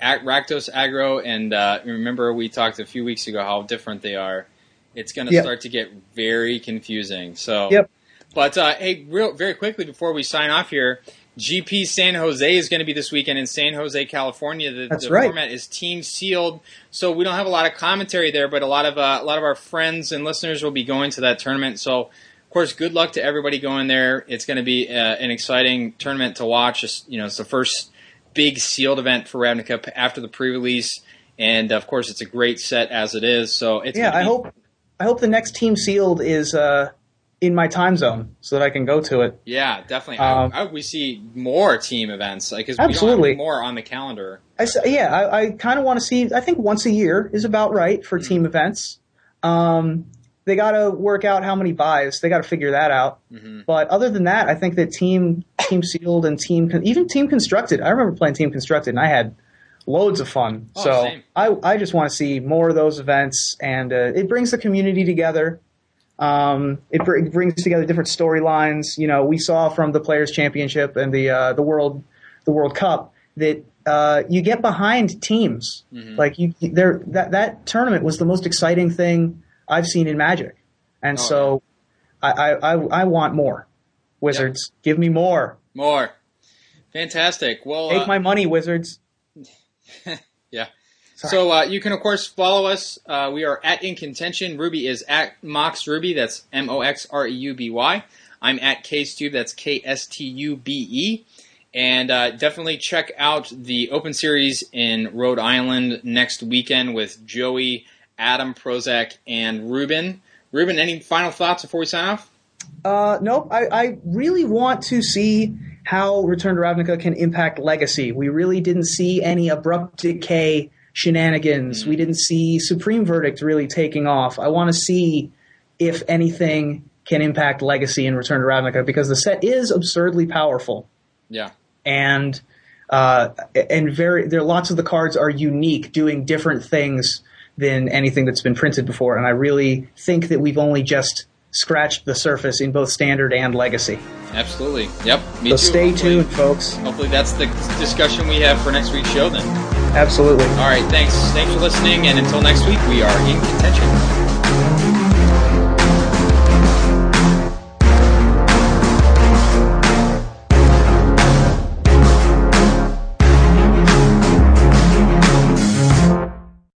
Rakdos aggro, and uh, remember we talked a few weeks ago how different they are, it's going to Yep. start to get very confusing. So, Yep. But uh, hey, real very quickly before we sign off here. GP San Jose is going to be this weekend in San Jose, California. The, That's the right. format is team sealed, so we don't have a lot of commentary there, but a lot of uh, a lot of our friends and listeners will be going to that tournament. So of course, good luck to everybody going there. It's going to be uh, an exciting tournament to watch. Just, you know, it's the first big sealed event for Ravnica after the pre-release, and of course, it's a great set as it is. So it's Yeah, I be- hope I hope the next team sealed is uh, in my time zone so that I can go to it. Yeah, definitely. Um, I, I hope we see more team events because we Absolutely. don't have more on the calendar. I yeah, I, I kind of want to see. I think once a year is about right for team events. Um, they got to work out how many buys. They got to figure that out. Mhm. But other than that, I think that team team sealed and team even team constructed. I remember playing team constructed, and I had loads of fun. Oh, so same. I I just want to see more of those events, and uh, it brings the community together. Um, it, br- it brings together different storylines. You know, we saw from the Players Championship and the uh, the World the World Cup that uh, you get behind teams. Mm-hmm. Like you- there that that tournament was the most exciting thing I've seen in Magic, and Oh, so I, I, I I want more. Wizards, give me more. More. Fantastic. Well, Take uh, my money, Wizards. (laughs) yeah. Sorry. So uh, you can of course follow us. Uh, we are at In Contention. Ruby is at Mox Ruby. That's M O X R E U B Y. I'm at KStube. That's K S T U B E. And uh, definitely check out the Open Series in Rhode Island next weekend with Joey, Adam Prosak, and Reuben. Reuben, any final thoughts before we sign off? Uh, nope. I, I really want to see how Return to Ravnica can impact Legacy. We really didn't see any abrupt decay shenanigans. We didn't see Supreme Verdict really taking off. I want to see if anything can impact Legacy in Return to Ravnica because the set is absurdly powerful Yeah. and uh, and very there lots of the cards are unique, doing different things than anything that's been printed before. And I really think that we've only just scratched the surface in both standard and legacy. Absolutely. Yep. Me So too. stay Hopefully- tuned, folks. Hopefully that's the discussion we have for next week's show then. Absolutely. All right, thanks. Thanks for listening, and until next week, we are in contention.